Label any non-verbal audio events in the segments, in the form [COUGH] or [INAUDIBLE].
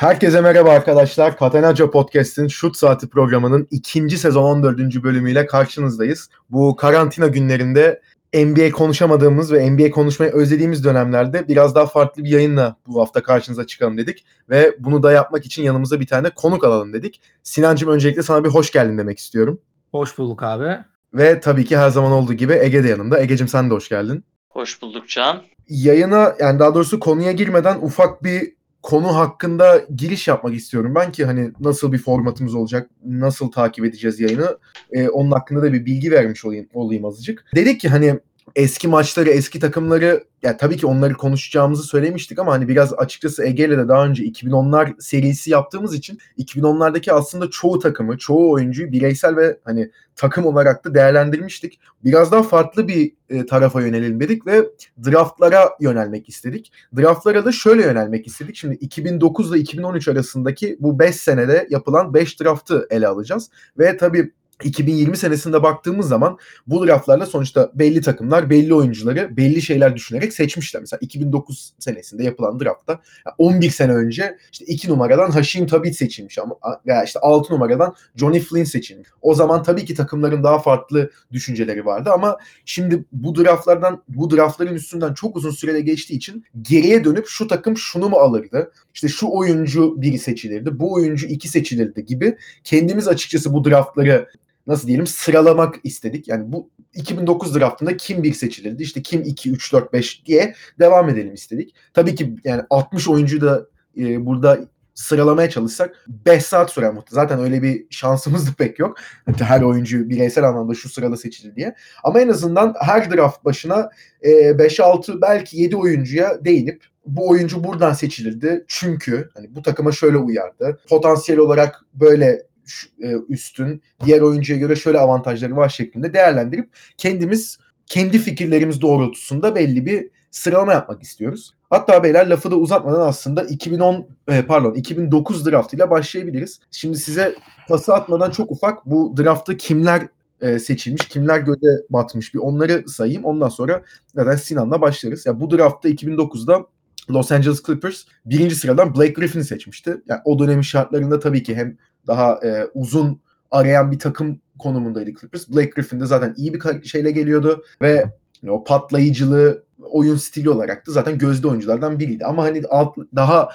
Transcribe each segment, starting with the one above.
Herkese merhaba arkadaşlar. Katenaca Podcast'in Şut Saati programının ikinci sezon 14. bölümüyle karşınızdayız. Bu karantina günlerinde NBA konuşamadığımız ve NBA konuşmayı özlediğimiz dönemlerde biraz daha farklı bir yayınla bu hafta karşınıza çıkalım dedik. Ve bunu da yapmak için yanımıza bir tane konuk alalım dedik. Sinancım öncelikle sana bir hoş geldin demek istiyorum. Hoş bulduk abi. Ve tabii ki her zaman olduğu gibi Ege de yanımda. Ege'cim sen de hoş geldin. Hoş bulduk Can. Yayına yani daha doğrusu konuya girmeden ufak bir konu hakkında giriş yapmak istiyorum ben ki hani nasıl bir formatımız olacak, nasıl takip edeceğiz yayını, e, onun hakkında da bir bilgi vermiş olayım, olayım azıcık. Dedik ki hani eski maçları, eski takımları ya tabii ki onları konuşacağımızı söylemiştik ama hani biraz açıkçası Ege'yle de daha önce 2010'lar serisi yaptığımız için 2010'lardaki aslında çoğu takımı, çoğu oyuncuyu bireysel ve hani takım olarak da değerlendirmiştik. Biraz daha farklı bir e, tarafa yönelelim dedik ve draftlara yönelmek istedik. Draftlara da şöyle yönelmek istedik. Şimdi 2009 ile 2013 arasındaki bu 5 senede yapılan 5 draftı ele alacağız. Ve tabii 2020 senesinde baktığımız zaman bu draftlarla sonuçta belli takımlar belli oyuncuları belli şeyler düşünerek seçmişler. Mesela 2009 senesinde yapılan draftta 11 sene önce işte 2 numaradan Hashim Tabit seçilmiş ama işte 6 numaradan Johnny Flynn seçilmiş. O zaman tabii ki takımların daha farklı düşünceleri vardı ama şimdi bu draftlardan bu draftların üstünden çok uzun sürede geçtiği için geriye dönüp şu takım şunu mu alırdı? İşte şu oyuncu biri seçilirdi, bu oyuncu iki seçilirdi gibi kendimiz açıkçası bu draftları nasıl diyelim sıralamak istedik. Yani bu 2009 draftında kim bir seçilirdi işte kim 2, 3, 4, 5 diye devam edelim istedik. Tabii ki yani 60 oyuncu da e, burada sıralamaya çalışsak 5 saat sürer muhtemelen. Zaten öyle bir şansımız da pek yok. Her oyuncu bireysel anlamda şu sırada seçilir diye. Ama en azından her draft başına e, 5-6 belki 7 oyuncuya değinip bu oyuncu buradan seçilirdi. Çünkü hani bu takıma şöyle uyardı. Potansiyel olarak böyle e, üstün, diğer oyuncuya göre şöyle avantajları var şeklinde değerlendirip kendimiz kendi fikirlerimiz doğrultusunda belli bir sıralama yapmak istiyoruz. Hatta beyler lafı da uzatmadan aslında 2010 e, pardon 2009 draftıyla başlayabiliriz. Şimdi size pası atmadan çok ufak bu draftta kimler e, seçilmiş, kimler göze batmış bir onları sayayım. Ondan sonra zaten Sinan'la başlarız. Ya bu draftta 2009'da Los Angeles Clippers birinci sıradan Blake Griffin'i seçmişti. Yani o dönemin şartlarında tabii ki hem daha e, uzun arayan bir takım konumundaydı Clippers. Blake Griffin de zaten iyi bir şeyle geliyordu ve o patlayıcılığı oyun stili olarak da zaten gözde oyunculardan biriydi. Ama hani alt, daha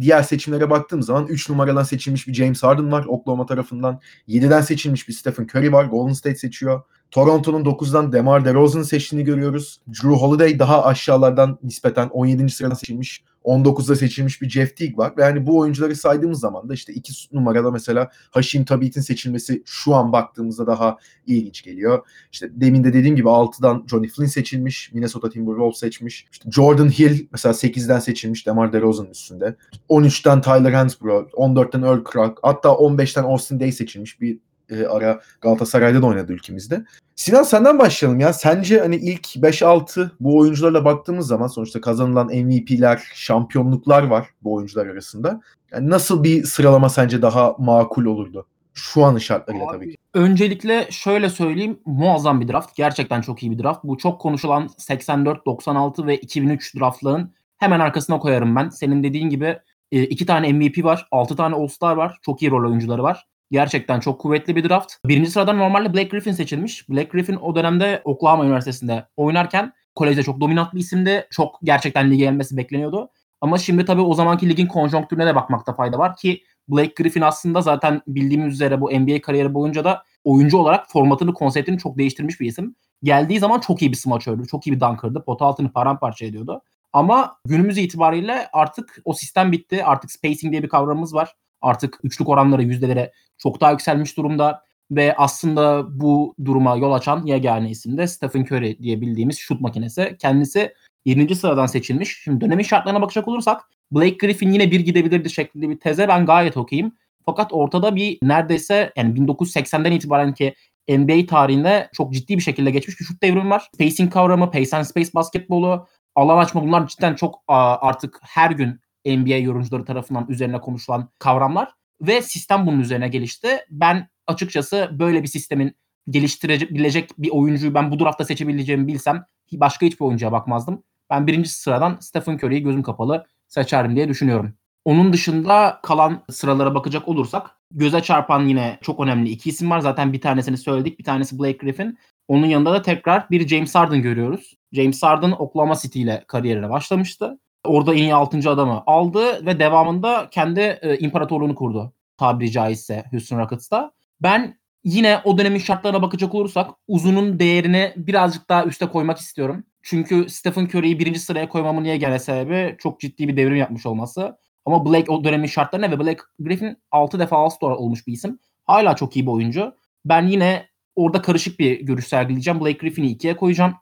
diğer seçimlere baktığım zaman 3 numaradan seçilmiş bir James Harden var Oklahoma tarafından. 7'den seçilmiş bir Stephen Curry var. Golden State seçiyor. Toronto'nun 9'dan DeMar DeRozan seçtiğini görüyoruz. Drew Holiday daha aşağılardan nispeten 17. sıradan seçilmiş. 19'da seçilmiş bir Jeff Teague var. Ve yani bu oyuncuları saydığımız zaman da işte 2 numarada mesela Hashim Tabit'in seçilmesi şu an baktığımızda daha ilginç geliyor. İşte demin de dediğim gibi 6'dan Johnny Flynn seçilmiş. Minnesota Timberwolves seçmiş. İşte Jordan Hill mesela 8'den seçilmiş DeMar DeRozan'ın üstünde. 13'ten Tyler Hansbrough, 14'ten Earl Clark, hatta 15'ten Austin Day seçilmiş bir e, ara Galatasaray'da da oynadı ülkemizde. Sinan senden başlayalım ya. Sence hani ilk 5-6 bu oyuncularla baktığımız zaman sonuçta kazanılan MVP'ler, şampiyonluklar var bu oyuncular arasında. Yani nasıl bir sıralama sence daha makul olurdu? Şu an şartlarıyla tabii ki. Öncelikle şöyle söyleyeyim. Muazzam bir draft. Gerçekten çok iyi bir draft. Bu çok konuşulan 84, 96 ve 2003 draftların hemen arkasına koyarım ben. Senin dediğin gibi e, iki tane MVP var. Altı tane All-Star var. Çok iyi rol oyuncuları var. Gerçekten çok kuvvetli bir draft. Birinci sıradan normalde Black Griffin seçilmiş. Black Griffin o dönemde Oklahoma Üniversitesi'nde oynarken kolejde çok dominant bir isimdi. Çok gerçekten lige gelmesi bekleniyordu. Ama şimdi tabii o zamanki ligin konjonktürüne de bakmakta fayda var ki Blake Griffin aslında zaten bildiğimiz üzere bu NBA kariyeri boyunca da oyuncu olarak formatını, konseptini çok değiştirmiş bir isim. Geldiği zaman çok iyi bir smaçördü, çok iyi bir dunker'dı. Pot altını paramparça ediyordu. Ama günümüz itibariyle artık o sistem bitti. Artık spacing diye bir kavramımız var. Artık üçlük oranları, yüzdelere çok daha yükselmiş durumda ve aslında bu duruma yol açan yegane isim de Stephen Curry diye bildiğimiz şut makinesi. Kendisi 20. sıradan seçilmiş. Şimdi dönemin şartlarına bakacak olursak Blake Griffin yine bir gidebilirdi şeklinde bir teze ben gayet okuyayım. Fakat ortada bir neredeyse yani 1980'den itibaren ki NBA tarihinde çok ciddi bir şekilde geçmiş bir şut devrimi var. Spacing kavramı, pace and space basketbolu, alan açma bunlar cidden çok artık her gün NBA yorumcuları tarafından üzerine konuşulan kavramlar ve sistem bunun üzerine gelişti. Ben açıkçası böyle bir sistemin geliştirebilecek bir oyuncuyu ben bu draftta seçebileceğimi bilsem başka hiçbir oyuncuya bakmazdım. Ben birinci sıradan Stephen Curry'yi gözüm kapalı seçerim diye düşünüyorum. Onun dışında kalan sıralara bakacak olursak göze çarpan yine çok önemli iki isim var. Zaten bir tanesini söyledik. Bir tanesi Blake Griffin. Onun yanında da tekrar bir James Harden görüyoruz. James Harden Oklahoma City ile kariyerine başlamıştı. Orada en iyi 6. adamı aldı ve devamında kendi e, imparatorluğunu kurdu. Tabiri caizse Houston Rockets'ta. Ben yine o dönemin şartlarına bakacak olursak uzunun değerini birazcık daha üste koymak istiyorum. Çünkü Stephen Curry'i birinci sıraya koymamın niye gene sebebi çok ciddi bir devrim yapmış olması. Ama Blake o dönemin şartlarına ve Blake Griffin 6 defa All-Star olmuş bir isim. Hala çok iyi bir oyuncu. Ben yine orada karışık bir görüş sergileyeceğim. Blake Griffin'i ikiye koyacağım.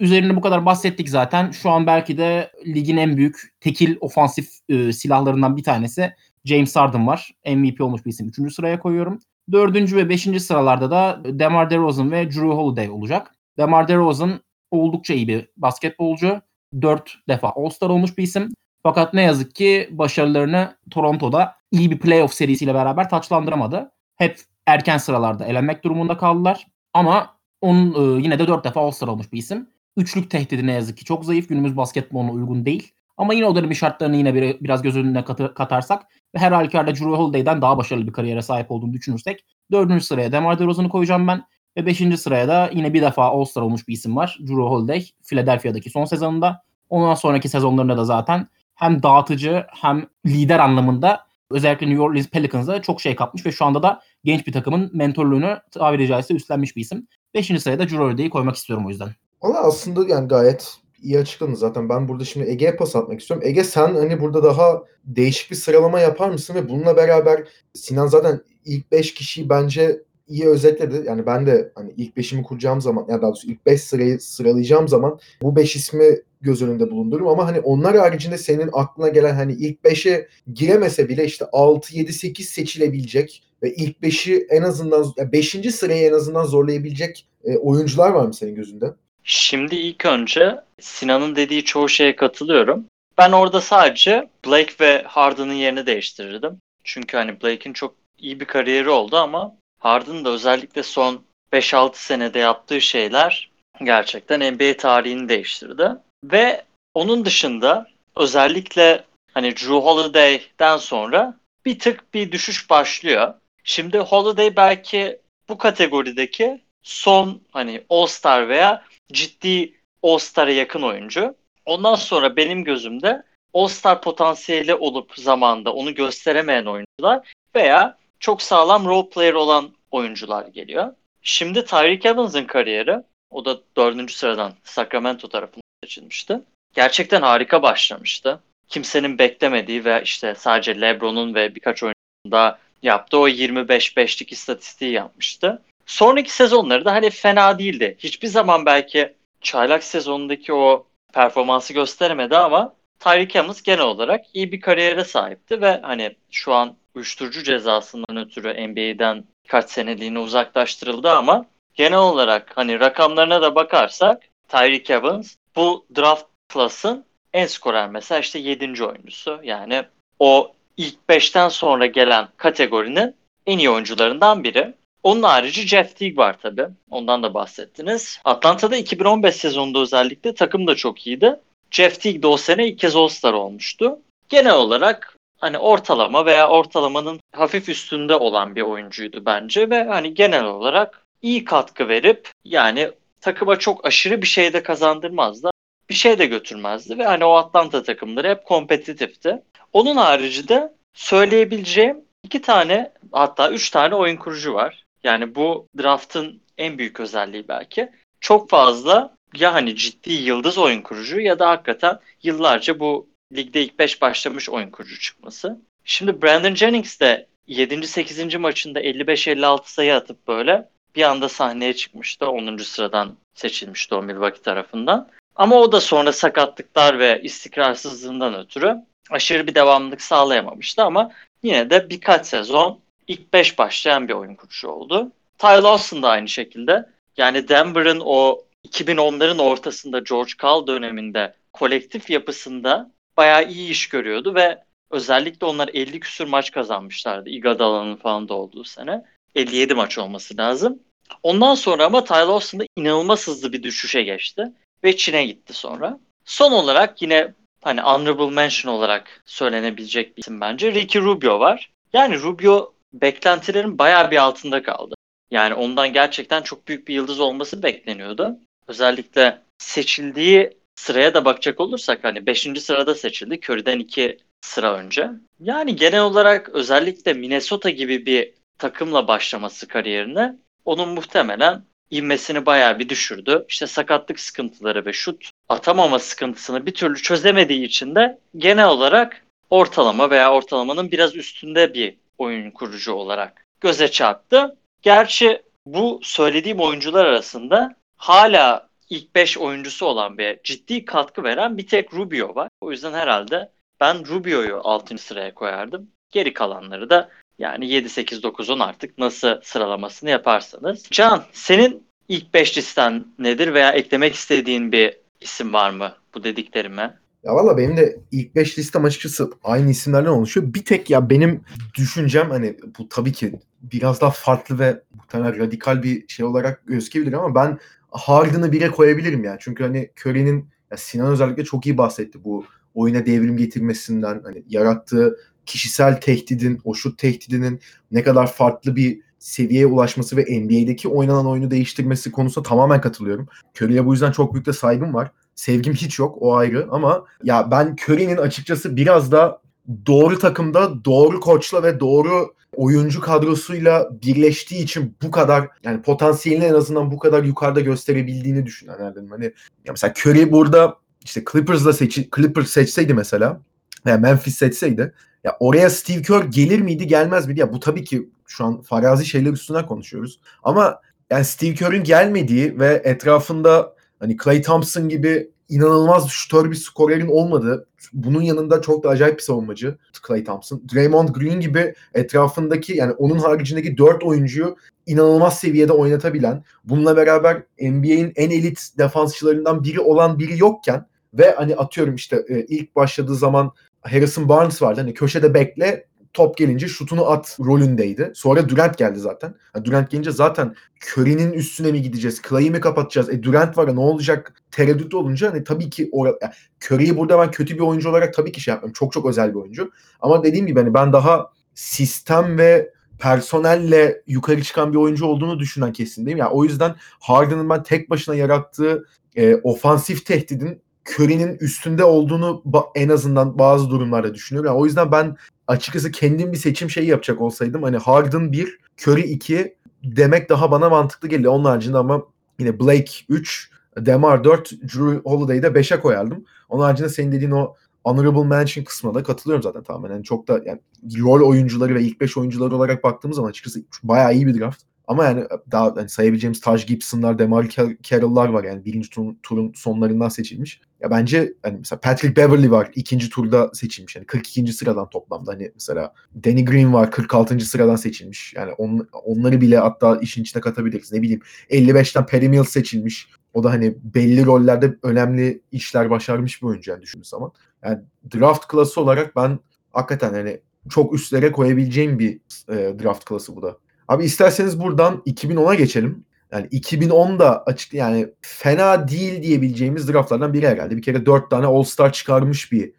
Üzerinde bu kadar bahsettik zaten. Şu an belki de ligin en büyük tekil ofansif e, silahlarından bir tanesi James Harden var. MVP olmuş bir isim. Üçüncü sıraya koyuyorum. Dördüncü ve beşinci sıralarda da DeMar DeRozan ve Drew Holiday olacak. DeMar DeRozan oldukça iyi bir basketbolcu. Dört defa All-Star olmuş bir isim. Fakat ne yazık ki başarılarını Toronto'da iyi bir playoff serisiyle beraber taçlandıramadı. Hep erken sıralarda elenmek durumunda kaldılar. Ama onun e, yine de dört defa All-Star olmuş bir isim. Üçlük tehdidi ne yazık ki çok zayıf. Günümüz basketboluna uygun değil. Ama yine o dönemin şartlarını yine bir, biraz göz önüne kat- katarsak ve her halükarda Drew Holiday'den daha başarılı bir kariyere sahip olduğunu düşünürsek dördüncü sıraya DeMar DeRozan'ı koyacağım ben. Ve beşinci sıraya da yine bir defa All-Star olmuş bir isim var. Drew Holiday. Philadelphia'daki son sezonunda. Ondan sonraki sezonlarında da zaten hem dağıtıcı hem lider anlamında özellikle New Orleans Pelicans'a çok şey kapmış ve şu anda da genç bir takımın mentorluğunu tabiri caizse üstlenmiş bir isim. Beşinci sıraya da Drew koymak istiyorum o yüzden. Valla aslında yani gayet iyi açıkladın zaten. Ben burada şimdi Ege'ye pas atmak istiyorum. Ege sen hani burada daha değişik bir sıralama yapar mısın ve bununla beraber Sinan zaten ilk 5 kişiyi bence iyi özetledi. Yani ben de hani ilk 5'imi kuracağım zaman ya daha doğrusu ilk 5 sırayı sıralayacağım zaman bu 5 ismi göz önünde bulundururum ama hani onlar haricinde senin aklına gelen hani ilk 5'e giremese bile işte 6 7 8 seçilebilecek ve ilk 5'i en azından 5. sırayı en azından zorlayabilecek e, oyuncular var mı senin gözünde? Şimdi ilk önce Sinan'ın dediği çoğu şeye katılıyorum. Ben orada sadece Blake ve Harden'ın yerini değiştirirdim. Çünkü hani Blake'in çok iyi bir kariyeri oldu ama Harden da özellikle son 5-6 senede yaptığı şeyler gerçekten NBA tarihini değiştirdi. Ve onun dışında özellikle hani Drew Holiday'den sonra bir tık bir düşüş başlıyor. Şimdi Holiday belki bu kategorideki son hani All-Star veya ciddi All-Star'a yakın oyuncu. Ondan sonra benim gözümde All-Star potansiyeli olup zamanda onu gösteremeyen oyuncular veya çok sağlam role player olan oyuncular geliyor. Şimdi Tyreek Evans'ın kariyeri o da dördüncü sıradan Sacramento tarafından seçilmişti. Gerçekten harika başlamıştı. Kimsenin beklemediği ve işte sadece LeBron'un ve birkaç oyuncunun da yaptığı o 25-5'lik istatistiği yapmıştı. Sonraki sezonları da hani fena değildi. Hiçbir zaman belki çaylak sezonundaki o performansı gösteremedi ama Tyreek Evans genel olarak iyi bir kariyere sahipti ve hani şu an uyuşturucu cezasından ötürü NBA'den birkaç seneliğine uzaklaştırıldı ama genel olarak hani rakamlarına da bakarsak Tyreek Evans bu draft class'ın en skorer mesela işte 7. oyuncusu. Yani o ilk 5'ten sonra gelen kategorinin en iyi oyuncularından biri. Onun harici Jeff Teague var tabi. Ondan da bahsettiniz. Atlanta'da 2015 sezonunda özellikle takım da çok iyiydi. Jeff Teague de o sene ilk kez All-Star olmuştu. Genel olarak hani ortalama veya ortalamanın hafif üstünde olan bir oyuncuydu bence ve hani genel olarak iyi katkı verip yani takıma çok aşırı bir şey de kazandırmazdı. Bir şey de götürmezdi ve hani o Atlanta takımları hep kompetitifti. Onun harici de söyleyebileceğim iki tane hatta üç tane oyun kurucu var. Yani bu draftın en büyük özelliği belki. Çok fazla ya hani ciddi yıldız oyun kurucu ya da hakikaten yıllarca bu ligde ilk 5 başlamış oyun kurucu çıkması. Şimdi Brandon Jennings de 7. 8. maçında 55-56 sayı atıp böyle bir anda sahneye çıkmıştı. 10. sıradan seçilmişti o Milwaukee tarafından. Ama o da sonra sakatlıklar ve istikrarsızlığından ötürü aşırı bir devamlılık sağlayamamıştı ama yine de birkaç sezon ilk 5 başlayan bir oyun kurucu oldu. Ty Lawson da aynı şekilde. Yani Denver'ın o 2010'ların ortasında George Karl döneminde kolektif yapısında bayağı iyi iş görüyordu ve özellikle onlar 50 küsür maç kazanmışlardı. Iguodala'nın falan da olduğu sene. 57 maç olması lazım. Ondan sonra ama Ty Lawson da inanılmaz hızlı bir düşüşe geçti ve Çin'e gitti sonra. Son olarak yine hani honorable mention olarak söylenebilecek bir isim bence. Ricky Rubio var. Yani Rubio beklentilerin bayağı bir altında kaldı. Yani ondan gerçekten çok büyük bir yıldız olması bekleniyordu. Özellikle seçildiği sıraya da bakacak olursak hani 5. sırada seçildi. Curry'den 2 sıra önce. Yani genel olarak özellikle Minnesota gibi bir takımla başlaması kariyerine onun muhtemelen inmesini bayağı bir düşürdü. İşte sakatlık sıkıntıları ve şut atamama sıkıntısını bir türlü çözemediği için de genel olarak ortalama veya ortalamanın biraz üstünde bir oyun kurucu olarak göze çarptı. Gerçi bu söylediğim oyuncular arasında hala ilk 5 oyuncusu olan ve ciddi katkı veren bir tek Rubio var. O yüzden herhalde ben Rubio'yu 6. sıraya koyardım. Geri kalanları da yani 7, 8, 9, 10 artık nasıl sıralamasını yaparsanız. Can senin ilk 5 listen nedir veya eklemek istediğin bir isim var mı bu dediklerime? Ya valla benim de ilk 5 listem açıkçası aynı isimlerden oluşuyor. Bir tek ya benim düşüncem hani bu tabii ki biraz daha farklı ve muhtemelen radikal bir şey olarak gözükebilir ama ben Harden'ı bire koyabilirim yani. Çünkü hani Curry'nin Sinan özellikle çok iyi bahsetti bu oyuna devrim getirmesinden hani yarattığı kişisel tehdidin, o şut tehdidinin ne kadar farklı bir seviyeye ulaşması ve NBA'deki oynanan oyunu değiştirmesi konusunda tamamen katılıyorum. Curry'e bu yüzden çok büyük de saygım var. Sevgim hiç yok o ayrı ama ya ben Curry'nin açıkçası biraz da doğru takımda, doğru koçla ve doğru oyuncu kadrosuyla birleştiği için bu kadar yani potansiyelini en azından bu kadar yukarıda gösterebildiğini düşünenlerden. Hani ya mesela Curry burada işte Clippers'la seçi Clippers seçseydi mesela veya Memphis seçseydi ya oraya Steve Kerr gelir miydi gelmez miydi? Ya bu tabii ki şu an farazi şeyler üstüne konuşuyoruz. Ama yani Steve Kerr'ün gelmediği ve etrafında hani Clay Thompson gibi inanılmaz şutör bir skorerin olmadığı, bunun yanında çok da acayip bir savunmacı Clay Thompson. Draymond Green gibi etrafındaki yani onun haricindeki dört oyuncuyu inanılmaz seviyede oynatabilen, bununla beraber NBA'in en elit defansçılarından biri olan biri yokken ve hani atıyorum işte e, ilk başladığı zaman Harrison Barnes vardı. Hani köşede bekle top gelince şutunu at rolündeydi. Sonra Durant geldi zaten. Yani Durant gelince zaten Curry'nin üstüne mi gideceğiz? Clay'i mi kapatacağız? E Durant var ya ne olacak? Tereddüt olunca hani tabii ki or- yani Curry'i burada ben kötü bir oyuncu olarak tabii ki şey yapmıyorum. Çok çok özel bir oyuncu. Ama dediğim gibi hani ben daha sistem ve personelle yukarı çıkan bir oyuncu olduğunu düşünen kesindeyim. Yani o yüzden Harden'ın ben tek başına yarattığı e, ofansif tehdidin Curry'nin üstünde olduğunu en azından bazı durumlarda düşünüyorum. Yani o yüzden ben açıkçası kendim bir seçim şeyi yapacak olsaydım hani Harden 1, Curry 2 demek daha bana mantıklı geliyor. Onun haricinde ama yine Blake 3, Demar 4, Drew Holiday'i de 5'e koyardım. Onun haricinde senin dediğin o honorable mention kısmına da katılıyorum zaten tamamen. Yani çok da yani rol oyuncuları ve ilk 5 oyuncuları olarak baktığımız zaman açıkçası bayağı iyi bir draft. Ama yani daha hani sayabileceğimiz Taj Gibson'lar, Demar Carroll'lar var yani birinci turun, turun sonlarından seçilmiş. Ya bence hani mesela Patrick Beverly var ikinci turda seçilmiş. Yani 42. sıradan toplamda hani mesela Danny Green var 46. sıradan seçilmiş. Yani on, onları bile hatta işin içine katabiliriz. Ne bileyim 55'ten Perry Mills seçilmiş. O da hani belli rollerde önemli işler başarmış bir oyuncu yani düşündüğün zaman. Yani draft klası olarak ben hakikaten hani çok üstlere koyabileceğim bir e, draft klası bu da. Abi isterseniz buradan 2010'a geçelim. Yani 2010'da açık yani fena değil diyebileceğimiz draftlardan biri herhalde. Bir kere 4 tane All-Star çıkarmış bir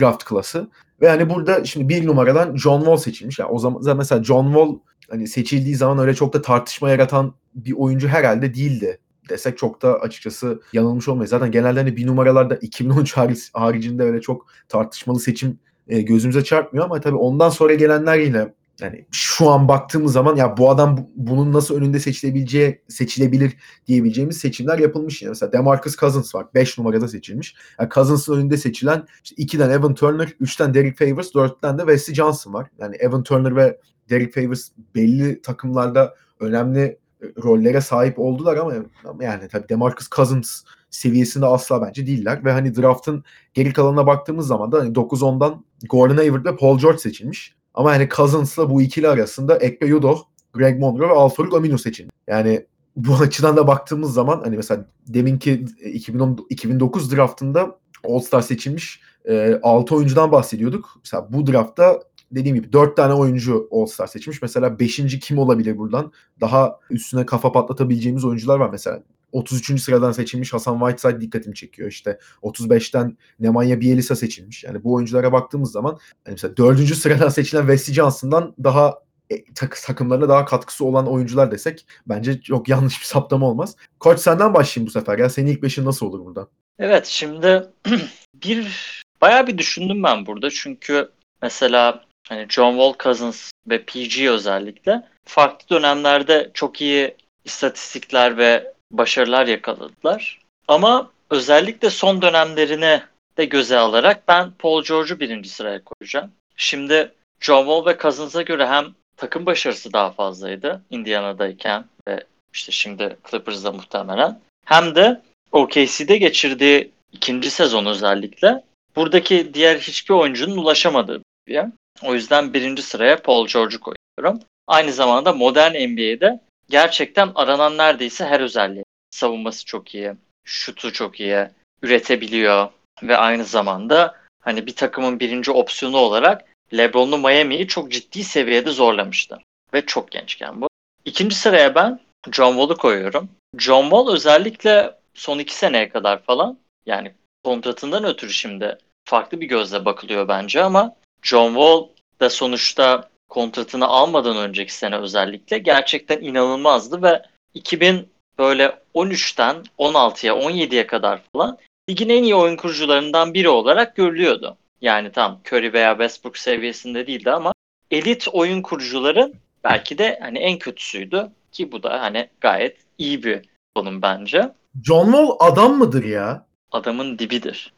draft klası. Ve hani burada şimdi bir numaradan John Wall seçilmiş. Yani o zaman mesela John Wall hani seçildiği zaman öyle çok da tartışma yaratan bir oyuncu herhalde değildi desek çok da açıkçası yanılmış olmayız. Zaten genelde hani bir numaralarda 2013 haricinde öyle çok tartışmalı seçim e, gözümüze çarpmıyor ama tabii ondan sonra gelenler yine yani şu an baktığımız zaman ya bu adam bunun nasıl önünde seçilebileceği seçilebilir diyebileceğimiz seçimler yapılmış yine. Mesela DeMarcus Cousins var. 5 numarada seçilmiş. Yani Cousins'ın önünde seçilen işte 2'den Evan Turner, 3'ten Derek Favors, 4'ten de Wesley Johnson var. Yani Evan Turner ve Derek Favors belli takımlarda önemli e, rollere sahip oldular ama yani tabii DeMarcus Cousins seviyesinde asla bence değiller ve hani draft'ın geri kalanına baktığımız zaman da hani 9-10'dan Gordon Hayward ve Paul George seçilmiş. Ama hani Cousins'la bu ikili arasında Ekpe Yudoh, Greg Monroe ve Alfarik Aminu seçildi. Yani bu açıdan da baktığımız zaman hani mesela deminki 2010, 2009 draftında All-Star seçilmiş e, 6 oyuncudan bahsediyorduk. Mesela bu draftta dediğim gibi 4 tane oyuncu All-Star seçmiş. Mesela 5. kim olabilir buradan? Daha üstüne kafa patlatabileceğimiz oyuncular var mesela. 33. sıradan seçilmiş Hasan Whiteside dikkatimi çekiyor. İşte 35'ten Nemanja Bielisa seçilmiş. Yani bu oyunculara baktığımız zaman hani mesela 4. sıradan seçilen Wesley Johnson'dan daha e, tak, takımlarına daha katkısı olan oyuncular desek bence çok yanlış bir saptama olmaz. Koç senden başlayayım bu sefer. Ya senin ilk beşin nasıl olur burada? Evet şimdi [CLEARS THROAT] bir bayağı bir düşündüm ben burada çünkü mesela hani John Wall Cousins ve PG özellikle farklı dönemlerde çok iyi istatistikler ve başarılar yakaladılar. Ama özellikle son dönemlerini de göze alarak ben Paul George'u birinci sıraya koyacağım. Şimdi John Wall ve Cousins'a göre hem takım başarısı daha fazlaydı Indiana'dayken ve işte şimdi Clippers'da muhtemelen. Hem de OKC'de geçirdiği ikinci sezon özellikle buradaki diğer hiçbir oyuncunun ulaşamadığı bir yer. O yüzden birinci sıraya Paul George'u koyuyorum. Aynı zamanda modern NBA'de gerçekten aranan neredeyse her özelliği. Savunması çok iyi, şutu çok iyi, üretebiliyor ve aynı zamanda hani bir takımın birinci opsiyonu olarak LeBron'lu Miami'yi çok ciddi seviyede zorlamıştı. Ve çok gençken bu. İkinci sıraya ben John Wall'u koyuyorum. John Wall özellikle son iki seneye kadar falan yani kontratından ötürü şimdi farklı bir gözle bakılıyor bence ama John Wall da sonuçta kontratını almadan önceki sene özellikle gerçekten inanılmazdı ve 2000 böyle 13'ten 16'ya 17'ye kadar falan ligin en iyi oyun kurucularından biri olarak görülüyordu. Yani tam Curry veya Westbrook seviyesinde değildi ama elit oyun kurucuların belki de hani en kötüsüydü ki bu da hani gayet iyi bir konum bence. John Wall adam mıdır ya? Adamın dibidir.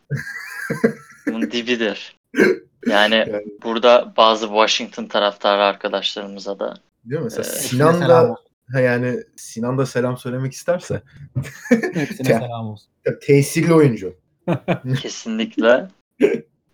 Adamın dibidir. [LAUGHS] Yani, [LAUGHS] yani burada bazı Washington taraftarı arkadaşlarımıza da Değil mi? Mesela e, Sinan da ha yani Sinan da selam söylemek isterse. [LAUGHS] Hepsine selam olsun. Tesirli oyuncu. [LAUGHS] Kesinlikle.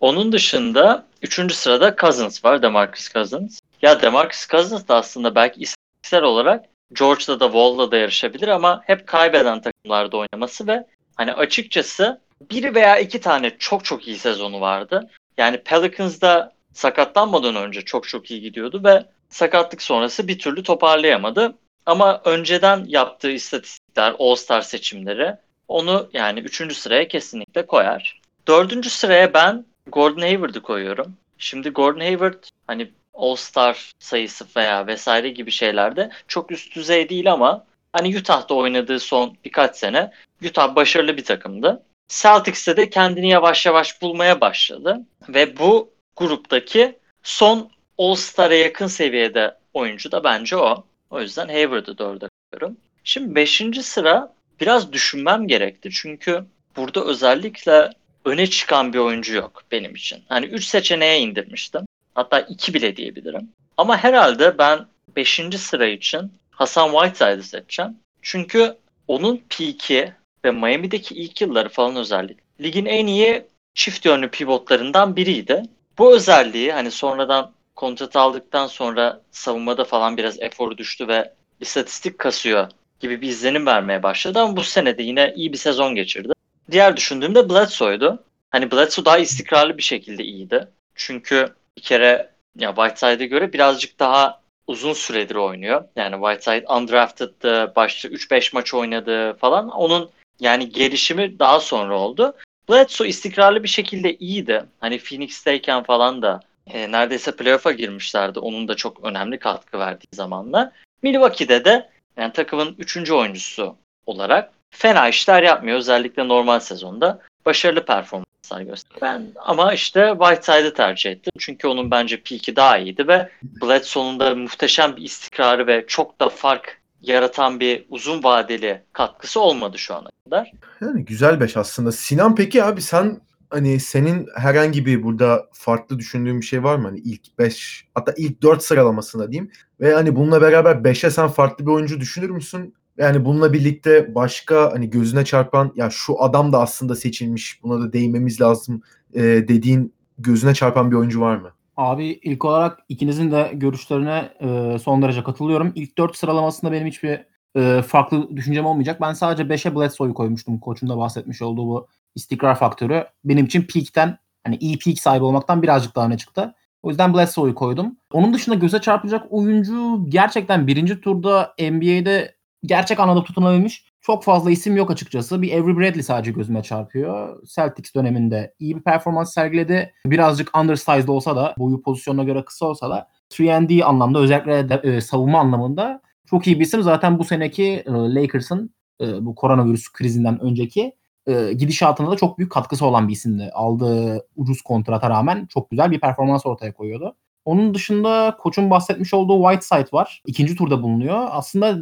Onun dışında 3. sırada Cousins var. DeMarcus Cousins. Ya DeMarcus Cousins da aslında belki istatistiksel olarak George'da da Wall'da da yarışabilir ama hep kaybeden takımlarda oynaması ve hani açıkçası bir veya iki tane çok çok iyi sezonu vardı. Yani Pelicans'da sakatlanmadan önce çok çok iyi gidiyordu ve sakatlık sonrası bir türlü toparlayamadı. Ama önceden yaptığı istatistikler, All-Star seçimleri onu yani 3. sıraya kesinlikle koyar. 4. sıraya ben Gordon Hayward'ı koyuyorum. Şimdi Gordon Hayward hani All-Star sayısı veya vesaire gibi şeylerde çok üst düzey değil ama hani Utah'da oynadığı son birkaç sene Utah başarılı bir takımdı. Celtics'te de kendini yavaş yavaş bulmaya başladı ve bu gruptaki son All-Star'a yakın seviyede oyuncu da bence o. O yüzden Hayward'ı dörde koyuyorum. Şimdi 5. sıra biraz düşünmem gerekti. Çünkü burada özellikle öne çıkan bir oyuncu yok benim için. Hani 3 seçeneğe indirmiştim. Hatta 2 bile diyebilirim. Ama herhalde ben 5. sıra için Hasan Whiteside'ı seçeceğim. Çünkü onun peak'i ve Miami'deki ilk yılları falan özellikle ligin en iyi çift yönlü pivotlarından biriydi. Bu özelliği hani sonradan kontrat aldıktan sonra savunmada falan biraz eforu düştü ve istatistik kasıyor gibi bir izlenim vermeye başladı ama bu sene de yine iyi bir sezon geçirdi. Diğer düşündüğümde Bledsoe'ydu. Hani Bledsoe daha istikrarlı bir şekilde iyiydi. Çünkü bir kere ya Whiteside'e göre birazcık daha uzun süredir oynuyor. Yani Whiteside undrafted'dı, başta 3-5 maç oynadı falan. Onun yani gelişimi daha sonra oldu. Bledsoe istikrarlı bir şekilde iyiydi. Hani Phoenix'teyken falan da e, neredeyse playoff'a girmişlerdi. Onun da çok önemli katkı verdiği zamanlar. Milwaukee'de de yani takımın 3. oyuncusu olarak fena işler yapmıyor. Özellikle normal sezonda başarılı performanslar gösteriyor. Ben ama işte Whiteside'ı tercih ettim. Çünkü onun bence peak'i daha iyiydi ve Bledsoe'nun da muhteşem bir istikrarı ve çok da fark yaratan bir uzun vadeli katkısı olmadı şu ana kadar. Yani güzel beş aslında. Sinan peki abi sen hani senin herhangi bir burada farklı düşündüğün bir şey var mı? Hani ilk 5 hatta ilk 4 sıralamasında diyeyim. Ve hani bununla beraber 5'e sen farklı bir oyuncu düşünür müsün? Yani bununla birlikte başka hani gözüne çarpan ya şu adam da aslında seçilmiş buna da değinmemiz lazım e, dediğin gözüne çarpan bir oyuncu var mı? Abi ilk olarak ikinizin de görüşlerine e, son derece katılıyorum. İlk 4 sıralamasında benim hiçbir e, farklı düşüncem olmayacak. Ben sadece 5'e Bledsoe'yu koymuştum. Koçun da bahsetmiş olduğu bu istikrar faktörü. Benim için peak'ten hani iyi peak sahibi olmaktan birazcık daha öne çıktı. O yüzden Bledsoe'yu koydum. Onun dışında göze çarpacak oyuncu gerçekten birinci turda NBA'de gerçek anlamda tutunabilmiş çok fazla isim yok açıkçası. Bir Avery Bradley sadece gözüme çarpıyor. Celtics döneminde iyi bir performans sergiledi. Birazcık undersized olsa da boyu pozisyonuna göre kısa olsa da 3 anlamda özellikle de, e, savunma anlamında çok iyi bir isim. Zaten bu seneki e, Lakers'ın e, bu koronavirüs krizinden önceki e, gidişatına da çok büyük katkısı olan bir isimdi. Aldığı ucuz kontrata rağmen çok güzel bir performans ortaya koyuyordu. Onun dışında koçun bahsetmiş olduğu Whiteside var. İkinci turda bulunuyor. Aslında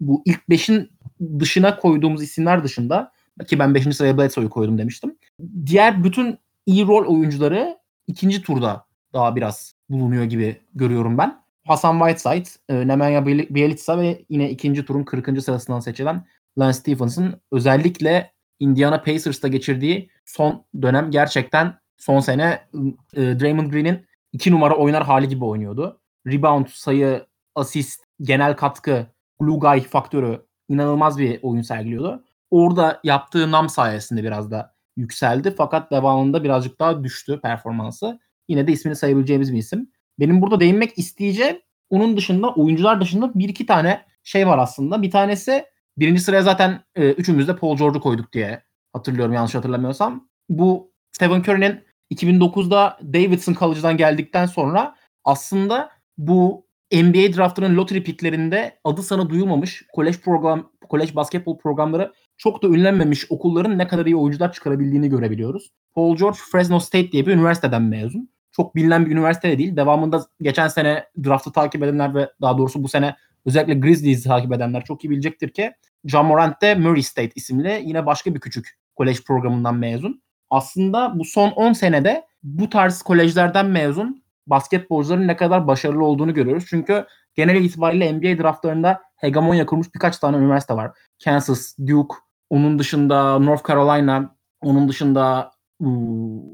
bu ilk beşin dışına koyduğumuz isimler dışında ki ben 5. sıraya Bledsoe'yu koydum demiştim. Diğer bütün iyi rol oyuncuları ikinci turda daha biraz bulunuyor gibi görüyorum ben. Hasan Whiteside, e, Nemanja Bjelica ve yine ikinci turun 40. sırasından seçilen Lance Stephenson özellikle Indiana Pacers'ta geçirdiği son dönem gerçekten son sene e, Draymond Green'in iki numara oynar hali gibi oynuyordu. Rebound, sayı, asist, genel katkı, glue guy faktörü inanılmaz bir oyun sergiliyordu. Orada yaptığı nam sayesinde biraz da yükseldi fakat devamında birazcık daha düştü performansı. Yine de ismini sayabileceğimiz bir isim. Benim burada değinmek isteyeceğim onun dışında oyuncular dışında bir iki tane şey var aslında. Bir tanesi birinci sıraya zaten e, üçümüz de Paul George'u koyduk diye hatırlıyorum yanlış hatırlamıyorsam. Bu Stephen Curry'nin 2009'da Davidson College'dan geldikten sonra aslında bu NBA draftının lottery picklerinde adı sana duyulmamış kolej program kolej basketbol programları çok da ünlenmemiş okulların ne kadar iyi oyuncular çıkarabildiğini görebiliyoruz. Paul George Fresno State diye bir üniversiteden mezun. Çok bilinen bir üniversite de değil. Devamında geçen sene draftı takip edenler ve daha doğrusu bu sene özellikle Grizzlies'i takip edenler çok iyi bilecektir ki John Morant de Murray State isimli yine başka bir küçük kolej programından mezun. Aslında bu son 10 senede bu tarz kolejlerden mezun basketbolcuların ne kadar başarılı olduğunu görüyoruz. Çünkü genel itibariyle NBA draftlarında hegemonya kurmuş birkaç tane üniversite var. Kansas, Duke, onun dışında North Carolina, onun dışında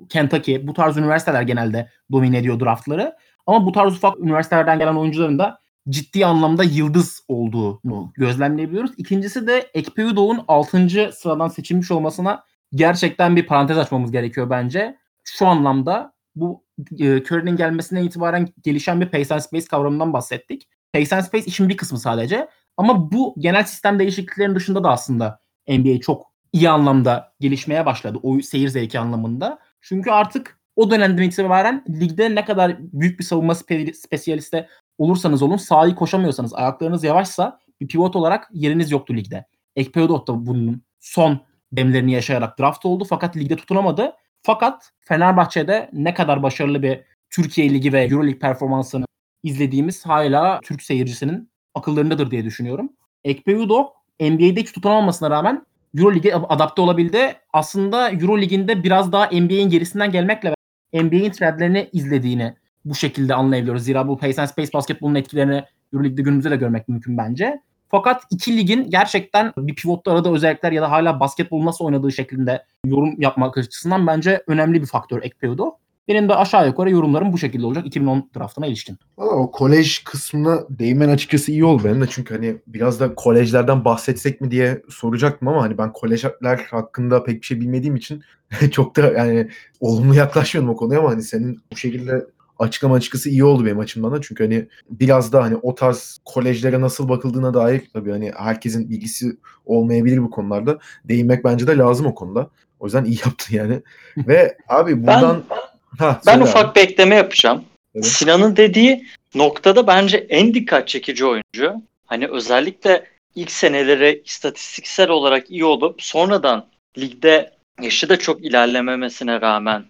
Kentucky bu tarz üniversiteler genelde domine ediyor draftları. Ama bu tarz ufak üniversitelerden gelen oyuncuların da ciddi anlamda yıldız olduğunu gözlemleyebiliyoruz. İkincisi de Ekpe Udoh'un 6. sıradan seçilmiş olmasına gerçekten bir parantez açmamız gerekiyor bence. Şu anlamda bu Curry'nin gelmesinden itibaren gelişen bir pace and space kavramından bahsettik. Pace and space işin bir kısmı sadece. Ama bu genel sistem değişikliklerinin dışında da aslında NBA çok iyi anlamda gelişmeye başladı. O seyir zevki anlamında. Çünkü artık o dönemden itibaren ligde ne kadar büyük bir savunma spe- spesiyaliste olursanız olun sahayı koşamıyorsanız ayaklarınız yavaşsa bir pivot olarak yeriniz yoktu ligde. Ekpeodot da bunun son demlerini yaşayarak draft oldu fakat ligde tutunamadı. Fakat Fenerbahçe'de ne kadar başarılı bir Türkiye Ligi ve Euroleague performansını izlediğimiz hala Türk seyircisinin akıllarındadır diye düşünüyorum. Ekpeudok NBA'de hiç tutunamamasına rağmen Euroleague'e adapte olabildi. Aslında Euroleague'inde biraz daha NBA'in gerisinden gelmekle NBA'in trendlerini izlediğini bu şekilde anlayabiliyoruz. Zira bu Pace and Space basketbolun etkilerini Euroleague'de günümüzde de görmek mümkün bence. Fakat iki ligin gerçekten bir pivotta arada özellikler ya da hala basketbol nasıl oynadığı şeklinde yorum yapmak açısından bence önemli bir faktör Ekpeo'da. Benim de aşağı yukarı yorumlarım bu şekilde olacak 2010 draftına ilişkin. Valla o kolej kısmına değinmen açıkçası iyi oldu benim de çünkü hani biraz da kolejlerden bahsetsek mi diye soracaktım ama hani ben kolejler hakkında pek bir şey bilmediğim için [LAUGHS] çok da yani olumlu yaklaşmıyorum o konuya ama hani senin bu şekilde açıklama açıkçası iyi oldu benim açımdan da. Çünkü hani biraz da hani o tarz kolejlere nasıl bakıldığına dair tabii hani herkesin bilgisi olmayabilir bu konularda. Değinmek bence de lazım o konuda. O yüzden iyi [LAUGHS] yaptın yani. Ve abi buradan ben, ha, ben ufak abi. bir ekleme yapacağım. Evet. Sinan'ın dediği noktada bence en dikkat çekici oyuncu. Hani özellikle ilk seneleri istatistiksel olarak iyi olup sonradan ligde yaşı da çok ilerlememesine rağmen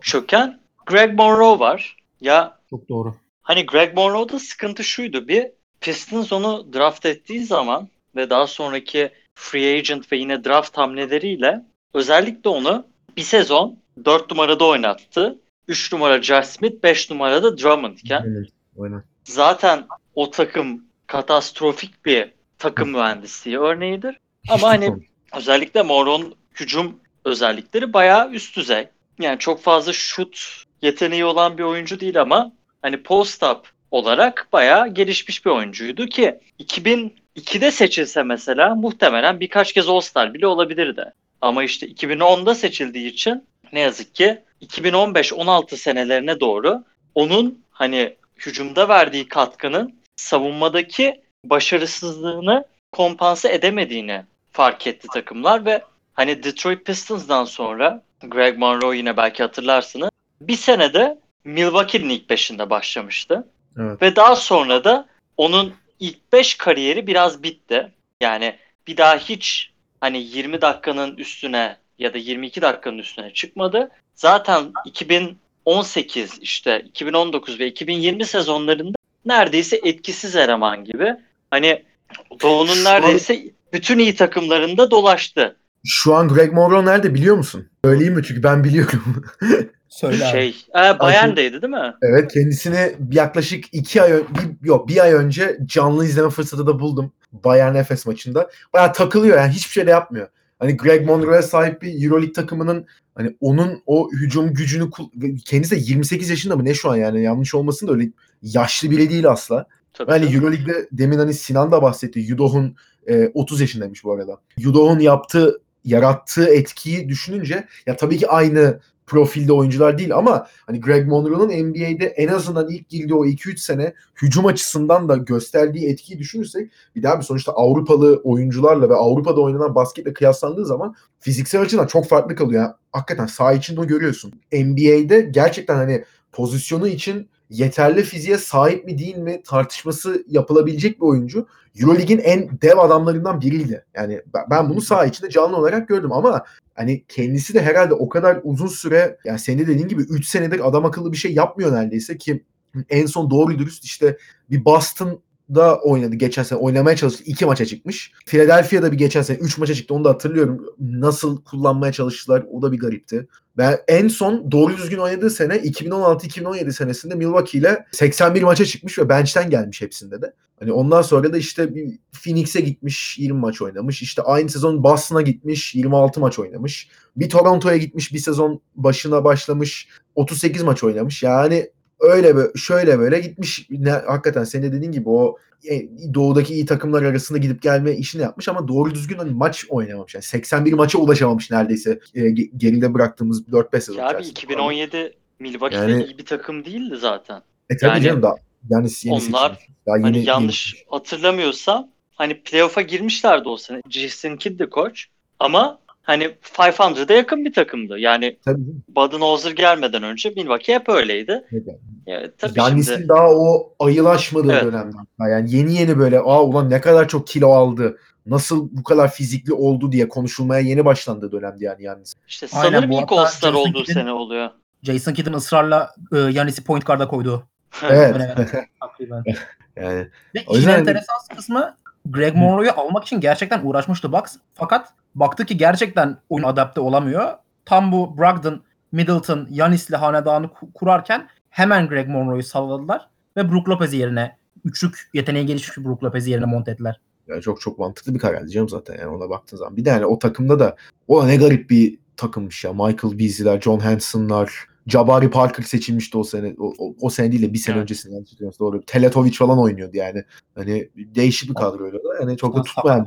çöken Greg Monroe var. Ya çok doğru. Hani Greg Monroe'da sıkıntı şuydu. Bir Pistons onu draft ettiği zaman ve daha sonraki free agent ve yine draft hamleleriyle özellikle onu bir sezon 4 numarada oynattı. 3 numara Josh Smith, 5 numarada Drummond iken Evet, aynen. zaten o takım katastrofik bir takım mühendisliği örneğidir. Ama hani özellikle Monroe'nun hücum özellikleri bayağı üst düzey. Yani çok fazla şut yeteneği olan bir oyuncu değil ama hani post-up olarak bayağı gelişmiş bir oyuncuydu ki 2002'de seçilse mesela muhtemelen birkaç kez All-Star bile olabilirdi. Ama işte 2010'da seçildiği için ne yazık ki 2015-16 senelerine doğru onun hani hücumda verdiği katkının savunmadaki başarısızlığını kompanse edemediğini fark etti takımlar ve hani Detroit Pistons'dan sonra Greg Monroe yine belki hatırlarsınız bir senede Milwaukee'nin ilk beşinde başlamıştı. Evet. Ve daha sonra da onun ilk 5 kariyeri biraz bitti. Yani bir daha hiç hani 20 dakikanın üstüne ya da 22 dakikanın üstüne çıkmadı. Zaten 2018 işte 2019 ve 2020 sezonlarında neredeyse etkisiz eleman gibi. Hani Doğu'nun neredeyse bütün iyi takımlarında dolaştı. Şu an Greg Monroe nerede biliyor musun? Söyleyeyim mi? Çünkü ben biliyorum. [LAUGHS] Söyle abi. Şey, e, Bayern'deydi değil mi? evet kendisini yaklaşık iki ay bir, yok bir ay önce canlı izleme fırsatı da buldum. Bayern Efes maçında. Bayağı takılıyor yani hiçbir şey de yapmıyor. Hani Greg Monroe'ya sahip bir Euroleague takımının hani onun o hücum gücünü kendisi de 28 yaşında mı ne şu an yani yanlış olmasın da öyle yaşlı biri değil asla. Tabii. Yani tabii. Euroleague'de demin hani Sinan da bahsetti. Yudoh'un e, 30 yaşındaymış bu arada. Yudoh'un yaptığı, yarattığı etkiyi düşününce ya tabii ki aynı profilde oyuncular değil ama hani Greg Monroe'nun NBA'de en azından ilk girdiği o 2-3 sene hücum açısından da gösterdiği etkiyi düşünürsek bir daha bir sonuçta Avrupalı oyuncularla ve Avrupa'da oynanan basketle kıyaslandığı zaman fiziksel açıdan çok farklı kalıyor. Yani hakikaten saha içinde görüyorsun. NBA'de gerçekten hani pozisyonu için yeterli fiziğe sahip mi değil mi tartışması yapılabilecek bir oyuncu. Euroleague'in en dev adamlarından biriydi. Yani ben- bunu saha içinde canlı olarak gördüm ama hani kendisi de herhalde o kadar uzun süre yani senin de dediğin gibi 3 senedir adam akıllı bir şey yapmıyor neredeyse ki en son doğru dürüst işte bir Boston'da oynadı geçen sene oynamaya çalıştı. iki maça çıkmış. Philadelphia'da bir geçen sene 3 maça çıktı. Onu da hatırlıyorum. Nasıl kullanmaya çalıştılar o da bir garipti. Ben en son doğru düzgün oynadığı sene 2016-2017 senesinde Milwaukee ile 81 maça çıkmış ve bench'ten gelmiş hepsinde de. Hani ondan sonra da işte bir Phoenix'e gitmiş 20 maç oynamış. İşte aynı sezon Boston'a gitmiş 26 maç oynamış. Bir Toronto'ya gitmiş bir sezon başına başlamış 38 maç oynamış. Yani öyle böyle şöyle böyle gitmiş. Ne, hakikaten senin de dediğin gibi o e, doğudaki iyi takımlar arasında gidip gelme işini yapmış ama doğru düzgün hani maç oynamamış. Yani 81 maça ulaşamamış neredeyse e, ge- geride bıraktığımız 4-5 sezon Ya abi içerisinde. 2017 Milwaukee Yani- iyi bir takım değildi zaten. E tabii yani canım da yani yeni onlar. Daha Hani yeni- yanlış yeni- hatırlamıyorsam hani playoff'a girmişlerdi o sene. Jason Kidd de koç. Ama hani 500'a yakın bir takımdı. Yani. Budenholzer gelmeden önce Milwaukee hep öyleydi. Evet. Yani tabii Yannis'in şimdi daha o ayılaşmadığı Evet. dönemde. hatta. Yani yeni yeni böyle aa ulan ne kadar çok kilo aldı. Nasıl bu kadar fizikli oldu diye konuşulmaya yeni başlandığı dönemdi yani Yannis. işte Aynen, sanırım bu ilk All-Star Jason olduğu Kidd'in- sene oluyor. Jason Kidd'in ısrarla e, Yanis'i point guard'a koyduğu. Evet. [LAUGHS] Yani Ve O yüzden- enteresan kısmı Greg Monroe'yu almak için gerçekten uğraşmıştı Bucks. Fakat baktı ki gerçekten oyun adapte olamıyor. Tam bu Brogdon, Middleton, Yanis'le hanedanı ku- kurarken hemen Greg Monroe'yu salladılar ve Brook Lopez'i yerine üçlük yeteneği gelişmiş Brook Lopez'i yerine monte ettiler. Yani çok çok mantıklı bir karardı canım zaten yani ona baktığın zaman. Bir de yani o takımda da o ne garip bir takımmış ya. Michael Beasley'ler, John Hanson'lar, Jabari Parker seçilmişti o sene. O, o, o sene değil de bir sene Evet. öncesinde yanlış hatırlamıyorsam doğru. Teletovic falan oynuyordu yani. Hani değişik bir kadroydu. Yani çok da tutmayan.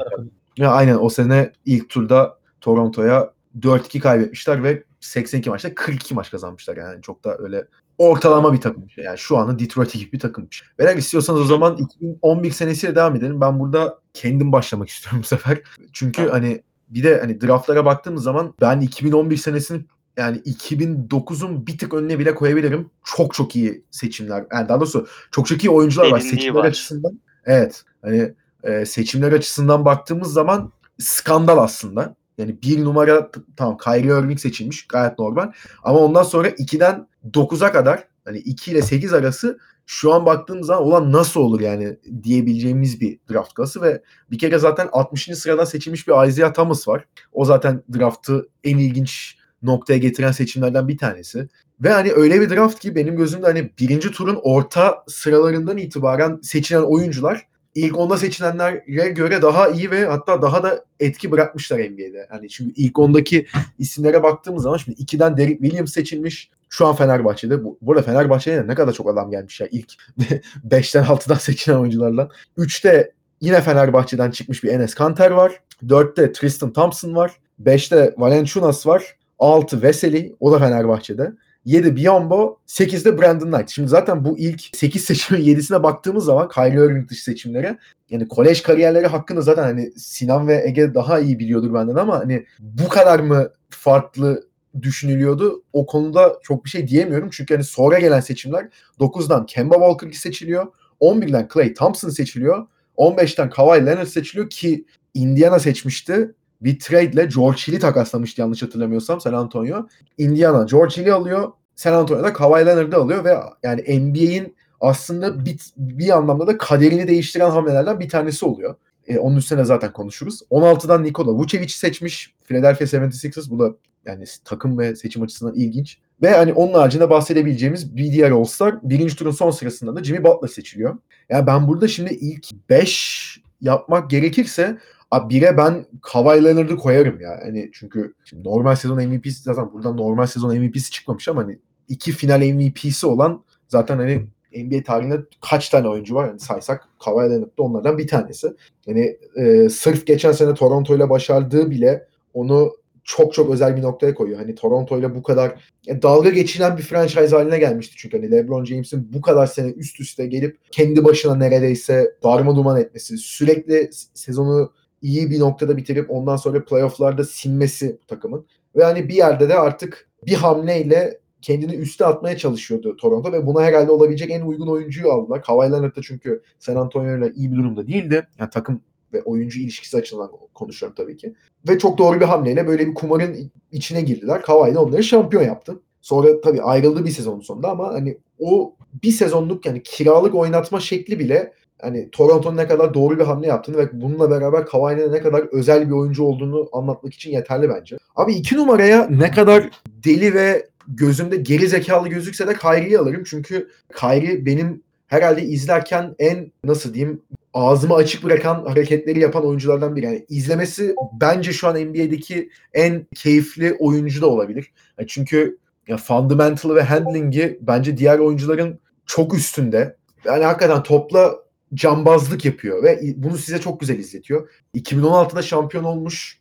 Ya aynen o sene ilk turda Toronto'ya 4-2 kaybetmişler ve 82 maçta 42 maç kazanmışlar yani çok da öyle ortalama bir takımmış. Yani şu anda Detroit gibi bir takımmış. Eğer istiyorsanız o zaman 2011 senesiyle devam edelim. Ben burada kendim başlamak [LAUGHS] istiyorum bu sefer. Çünkü hani bir de hani draftlara baktığımız zaman ben 2011 senesinin yani 2009'un bir tık önüne bile koyabilirim. Çok çok iyi seçimler. Yani daha doğrusu çok çok iyi oyuncular var. Derinliği Seçimler var. açısından. Evet. Hani e, seçimler açısından baktığımız zaman skandal aslında. Yani bir numara tamam Kyrie Irving seçilmiş gayet normal. Ama ondan sonra 2'den 9'a kadar hani 2 ile 8 arası şu an baktığımız zaman olan nasıl olur yani diyebileceğimiz bir draft klası ve bir kere zaten 60. sıradan seçilmiş bir Isaiah Thomas var. O zaten draftı en ilginç noktaya getiren seçimlerden bir tanesi. Ve hani öyle bir draft ki benim gözümde hani birinci turun orta sıralarından itibaren seçilen oyuncular ilk onda seçilenlere göre daha iyi ve hatta daha da etki bırakmışlar NBA'de. Hani çünkü ilk ondaki isimlere baktığımız zaman şimdi 2'den Derek Williams seçilmiş. Şu an Fenerbahçe'de. Bu, bu Fenerbahçe'ye ne kadar çok adam gelmiş ya ilk [LAUGHS] 5'ten 6'dan seçilen oyuncularla. 3'te yine Fenerbahçe'den çıkmış bir Enes Kanter var. 4'te Tristan Thompson var. 5'te Valenciunas var. 6 Veseli. O da Fenerbahçe'de. 7 Biombo, 8'de Brandon Knight. Şimdi zaten bu ilk 8 seçimin 7'sine baktığımız zaman Kyrie Irving dışı seçimlere yani kolej kariyerleri hakkında zaten hani Sinan ve Ege daha iyi biliyordur benden ama hani bu kadar mı farklı düşünülüyordu? O konuda çok bir şey diyemiyorum. Çünkü hani sonra gelen seçimler 9'dan Kemba Walker seçiliyor. 11'den Clay Thompson seçiliyor. 15'ten Kawhi Leonard seçiliyor ki Indiana seçmişti. Bir trade'le George Hill'i takaslamıştı yanlış hatırlamıyorsam San Antonio. Indiana George Hill'i alıyor. San Antonio'da Kawhi Leonard'ı alıyor ve yani NBA'in aslında bir, bir anlamda da kaderini değiştiren hamlelerden bir tanesi oluyor. E, onun üstüne zaten konuşuruz. 16'dan Nikola Vucevic'i seçmiş Philadelphia 76ers. Bu da yani takım ve seçim açısından ilginç. Ve hani onun haricinde bahsedebileceğimiz bir diğer All-Star birinci turun son sırasında da Jimmy Butler seçiliyor. Yani ben burada şimdi ilk 5 yapmak gerekirse bire ben Kawhi Leonard'ı koyarım ya. Yani çünkü normal sezon MVP'si zaten buradan normal sezon MVP'si çıkmamış ama hani iki final MVP'si olan zaten hani NBA tarihinde kaç tane oyuncu var? Yani saysak Kawhi Leonard da onlardan bir tanesi. Yani e, sırf geçen sene Toronto ile başardığı bile onu çok çok özel bir noktaya koyuyor. Hani Toronto ile bu kadar yani dalga geçilen bir franchise haline gelmişti çünkü hani LeBron James'in bu kadar sene üst üste gelip kendi başına neredeyse darma duman etmesi, sürekli sezonu iyi bir noktada bitirip ondan sonra playofflarda sinmesi takımın. Ve hani bir yerde de artık bir hamleyle kendini üste atmaya çalışıyordu Toronto ve buna herhalde olabilecek en uygun oyuncuyu aldılar. Kawhi Leonard da çünkü San Antonio ile iyi bir durumda değildi. Yani takım ve oyuncu ilişkisi açısından konuşuyorum tabii ki. Ve çok doğru bir hamleyle böyle bir kumarın içine girdiler. Kawhi de onları şampiyon yaptı. Sonra tabii ayrıldı bir sezonun sonunda ama hani o bir sezonluk yani kiralık oynatma şekli bile hani Toronto'nun ne kadar doğru bir hamle yaptığını ve bununla beraber Kawhi'nin ne kadar özel bir oyuncu olduğunu anlatmak için yeterli bence. Abi iki numaraya ne kadar deli ve gözümde geri zekalı gözükse de Kyrie'yi alırım. Çünkü Kyrie benim herhalde izlerken en nasıl diyeyim ağzımı açık bırakan hareketleri yapan oyunculardan biri. Yani izlemesi bence şu an NBA'deki en keyifli oyuncu da olabilir. Yani çünkü ya fundamental ve handling'i bence diğer oyuncuların çok üstünde. Yani hakikaten topla cambazlık yapıyor ve bunu size çok güzel izletiyor. 2016'da şampiyon olmuş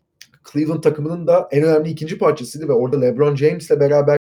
Cleveland takımının da en önemli ikinci parçasıydı ve orada LeBron James'le beraber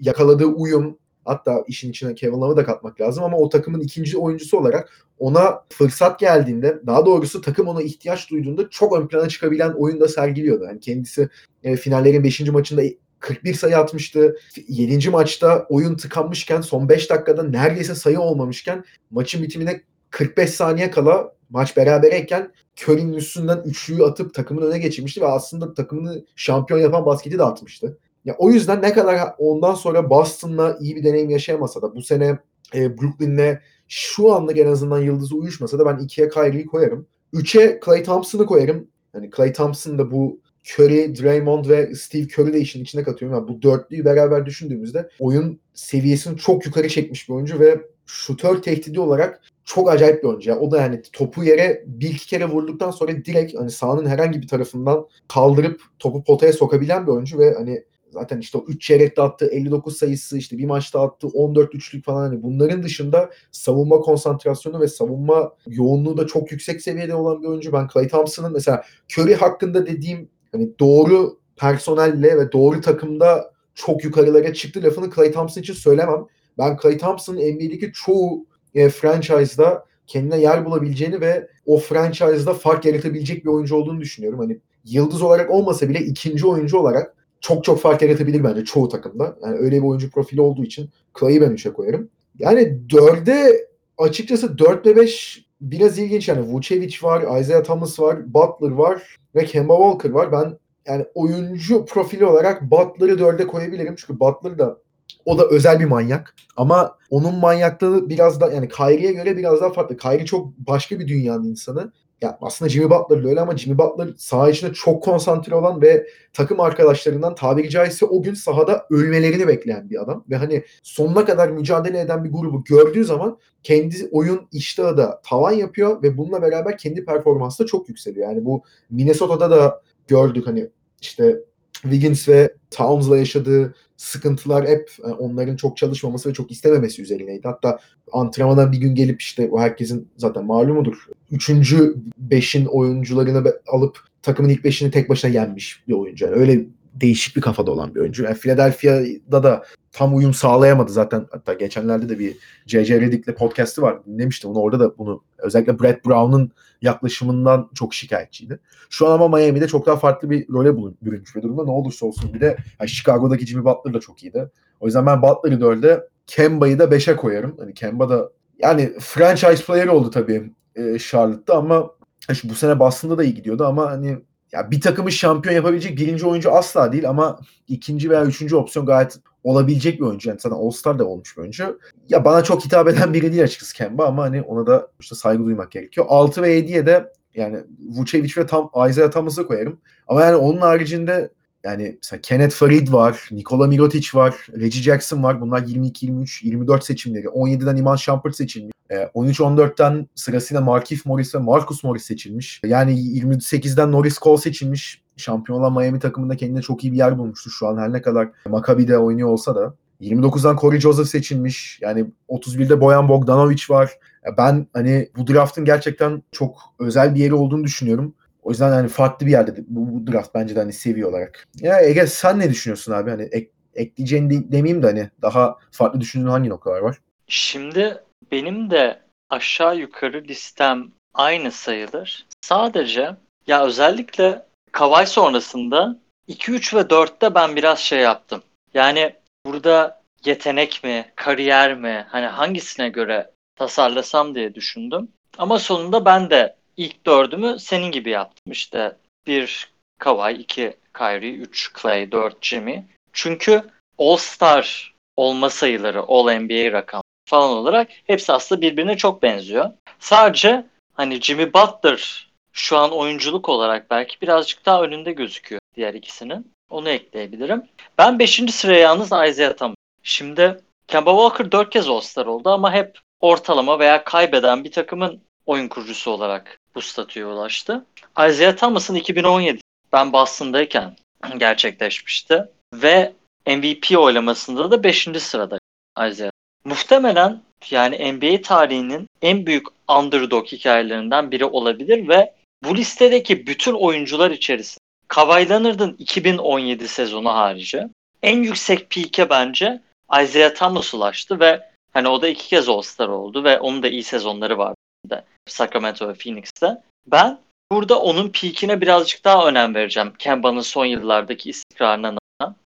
yakaladığı uyum hatta işin içine Kevin Love'ı da katmak lazım ama o takımın ikinci oyuncusu olarak ona fırsat geldiğinde daha doğrusu takım ona ihtiyaç duyduğunda çok ön plana çıkabilen oyun da sergiliyordu. Yani kendisi e, finallerin 5. maçında 41 sayı atmıştı. 7. maçta oyun tıkanmışken son 5 dakikada neredeyse sayı olmamışken maçın bitimine 45 saniye kala maç berabereyken Curry'nin üstünden üçlüyü atıp takımın öne geçirmişti ve aslında takımını şampiyon yapan basketi de atmıştı. Ya o yüzden ne kadar ondan sonra Boston'la iyi bir deneyim yaşayamasa da bu sene e, Brooklyn'le şu anlık en azından yıldızı uyuşmasa da ben ikiye Kyrie'yi koyarım. Üçe Clay Thompson'ı koyarım. Hani Clay Thompson da bu Curry, Draymond ve Steve Curry de işin içine katıyorum. Yani bu dörtlüyü beraber düşündüğümüzde oyun seviyesini çok yukarı çekmiş bir oyuncu ve şutör tehdidi olarak çok acayip bir oyuncu. Yani o da yani topu yere bir iki kere vurduktan sonra direkt hani sahanın herhangi bir tarafından kaldırıp topu potaya sokabilen bir oyuncu ve hani zaten işte o 3 çeyrekte attığı 59 sayısı işte bir maçta attığı 14 üçlük falan hani bunların dışında savunma konsantrasyonu ve savunma yoğunluğu da çok yüksek seviyede olan bir oyuncu. Ben Clay Thompson'ın mesela Curry hakkında dediğim hani doğru personelle ve doğru takımda çok yukarılara çıktı lafını Clay Thompson için söylemem. Ben Clay Thompson'ın NBA'deki çoğu e, franchise'da kendine yer bulabileceğini ve o franchise'da fark yaratabilecek bir oyuncu olduğunu düşünüyorum. Hani yıldız olarak olmasa bile ikinci oyuncu olarak çok çok fark yaratabilir bence çoğu takımda. Yani öyle bir oyuncu profili olduğu için Clay'i ben 3'e koyarım. Yani 4'e açıkçası 4 ve 5 biraz ilginç yani Vucevic var, Isaiah Thomas var, Butler var ve Kemba Walker var. Ben yani oyuncu profili olarak Butler'ı 4'e koyabilirim. Çünkü Butler da o da özel bir manyak. Ama onun manyaklığı biraz da yani Kyrie'ye göre biraz daha farklı. Kyrie çok başka bir dünyanın insanı. Ya aslında Jimmy Butler öyle ama Jimmy Butler saha içinde çok konsantre olan ve takım arkadaşlarından tabiri caizse o gün sahada ölmelerini bekleyen bir adam. Ve hani sonuna kadar mücadele eden bir grubu gördüğü zaman kendi oyun iştahı da tavan yapıyor ve bununla beraber kendi performansı da çok yükseliyor. Yani bu Minnesota'da da gördük hani işte Wiggins ve Towns'la yaşadığı sıkıntılar hep e, onların çok çalışmaması ve çok istememesi üzerineydi. Hatta antrenmana bir gün gelip işte o herkesin zaten malumudur. Üçüncü beşin oyuncularını alıp takımın ilk beşini tek başına yenmiş bir oyuncu. Yani öyle değişik bir kafada olan bir oyuncu. Yani Philadelphia'da da tam uyum sağlayamadı zaten. Hatta geçenlerde de bir J.J. Redick'le podcast'ı var. Dinlemiştim onu. Orada da bunu özellikle Brett Brown'un yaklaşımından çok şikayetçiydi. Şu an ama Miami'de çok daha farklı bir role bürünmüş bir durumda. Ne olursa olsun bir de yani Chicago'daki Jimmy Butler da çok iyiydi. O yüzden ben Butler'ı 4'e Kemba'yı da 5'e koyarım. Hani Kemba da yani franchise player oldu tabii e, Charlotte'da ama bu sene Boston'da da iyi gidiyordu ama hani ya bir takımı şampiyon yapabilecek birinci oyuncu asla değil ama ikinci veya üçüncü opsiyon gayet olabilecek bir oyuncu. Yani zaten All-Star da olmuş bir oyuncu. Ya bana çok hitap eden biri değil açıkçası Kemba ama hani ona da işte saygı duymak gerekiyor. 6 ve 7'ye de yani Vucevic ve tam Isaiah Thomas'ı koyarım. Ama yani onun haricinde yani mesela Kenneth Farid var, Nikola Mirotic var, Reggie Jackson var. Bunlar 22, 23, 24 seçimleri. 17'den Iman Shumpert seçilmiş. 13-14'ten sırasıyla Markif Morris ve Marcus Morris seçilmiş. Yani 28'den Norris Cole seçilmiş. Şampiyon olan Miami takımında kendine çok iyi bir yer bulmuştu şu an her ne kadar Maccabi'de oynuyor olsa da. 29'dan Corey Joseph seçilmiş. Yani 31'de Boyan Bogdanovic var. Ben hani bu draftın gerçekten çok özel bir yeri olduğunu düşünüyorum. O yüzden hani farklı bir yerde bu, bu draft bence de hani seviye olarak. Ya Ege sen ne düşünüyorsun abi? Hani ek, ekleyeceğini de, demeyeyim de hani daha farklı düşündüğün hangi noktalar var? Şimdi benim de aşağı yukarı listem aynı sayılır. Sadece ya özellikle Kavay sonrasında 2, 3 ve 4'te ben biraz şey yaptım. Yani burada yetenek mi, kariyer mi, hani hangisine göre tasarlasam diye düşündüm. Ama sonunda ben de ilk dördümü senin gibi yaptım. İşte bir Kawhi, iki Kyrie, üç Clay, dört Jimmy. Çünkü All-Star olma sayıları, All-NBA rakam falan olarak hepsi aslında birbirine çok benziyor. Sadece hani Jimmy Butler şu an oyunculuk olarak belki birazcık daha önünde gözüküyor diğer ikisinin. Onu ekleyebilirim. Ben 5. sıraya yalnız Isaiah Thomas. Şimdi Kemba Walker 4 kez All-Star oldu ama hep ortalama veya kaybeden bir takımın oyun kurucusu olarak bu statüye ulaştı. Isaiah Thomas'ın 2017 ben Boston'dayken [CLEARS THROAT] gerçekleşmişti ve MVP oylamasında da 5. sırada Isaiah. Muhtemelen yani NBA tarihinin en büyük underdog hikayelerinden biri olabilir ve bu listedeki bütün oyuncular içerisinde Kawhi Leonard'ın 2017 sezonu harici en yüksek peak'e bence Isaiah Thomas ulaştı ve hani o da iki kez All-Star oldu ve onun da iyi sezonları vardı. Sacramento ve Phoenix'te. Ben burada onun peak'ine birazcık daha önem vereceğim. Kemba'nın son yıllardaki istikrarına.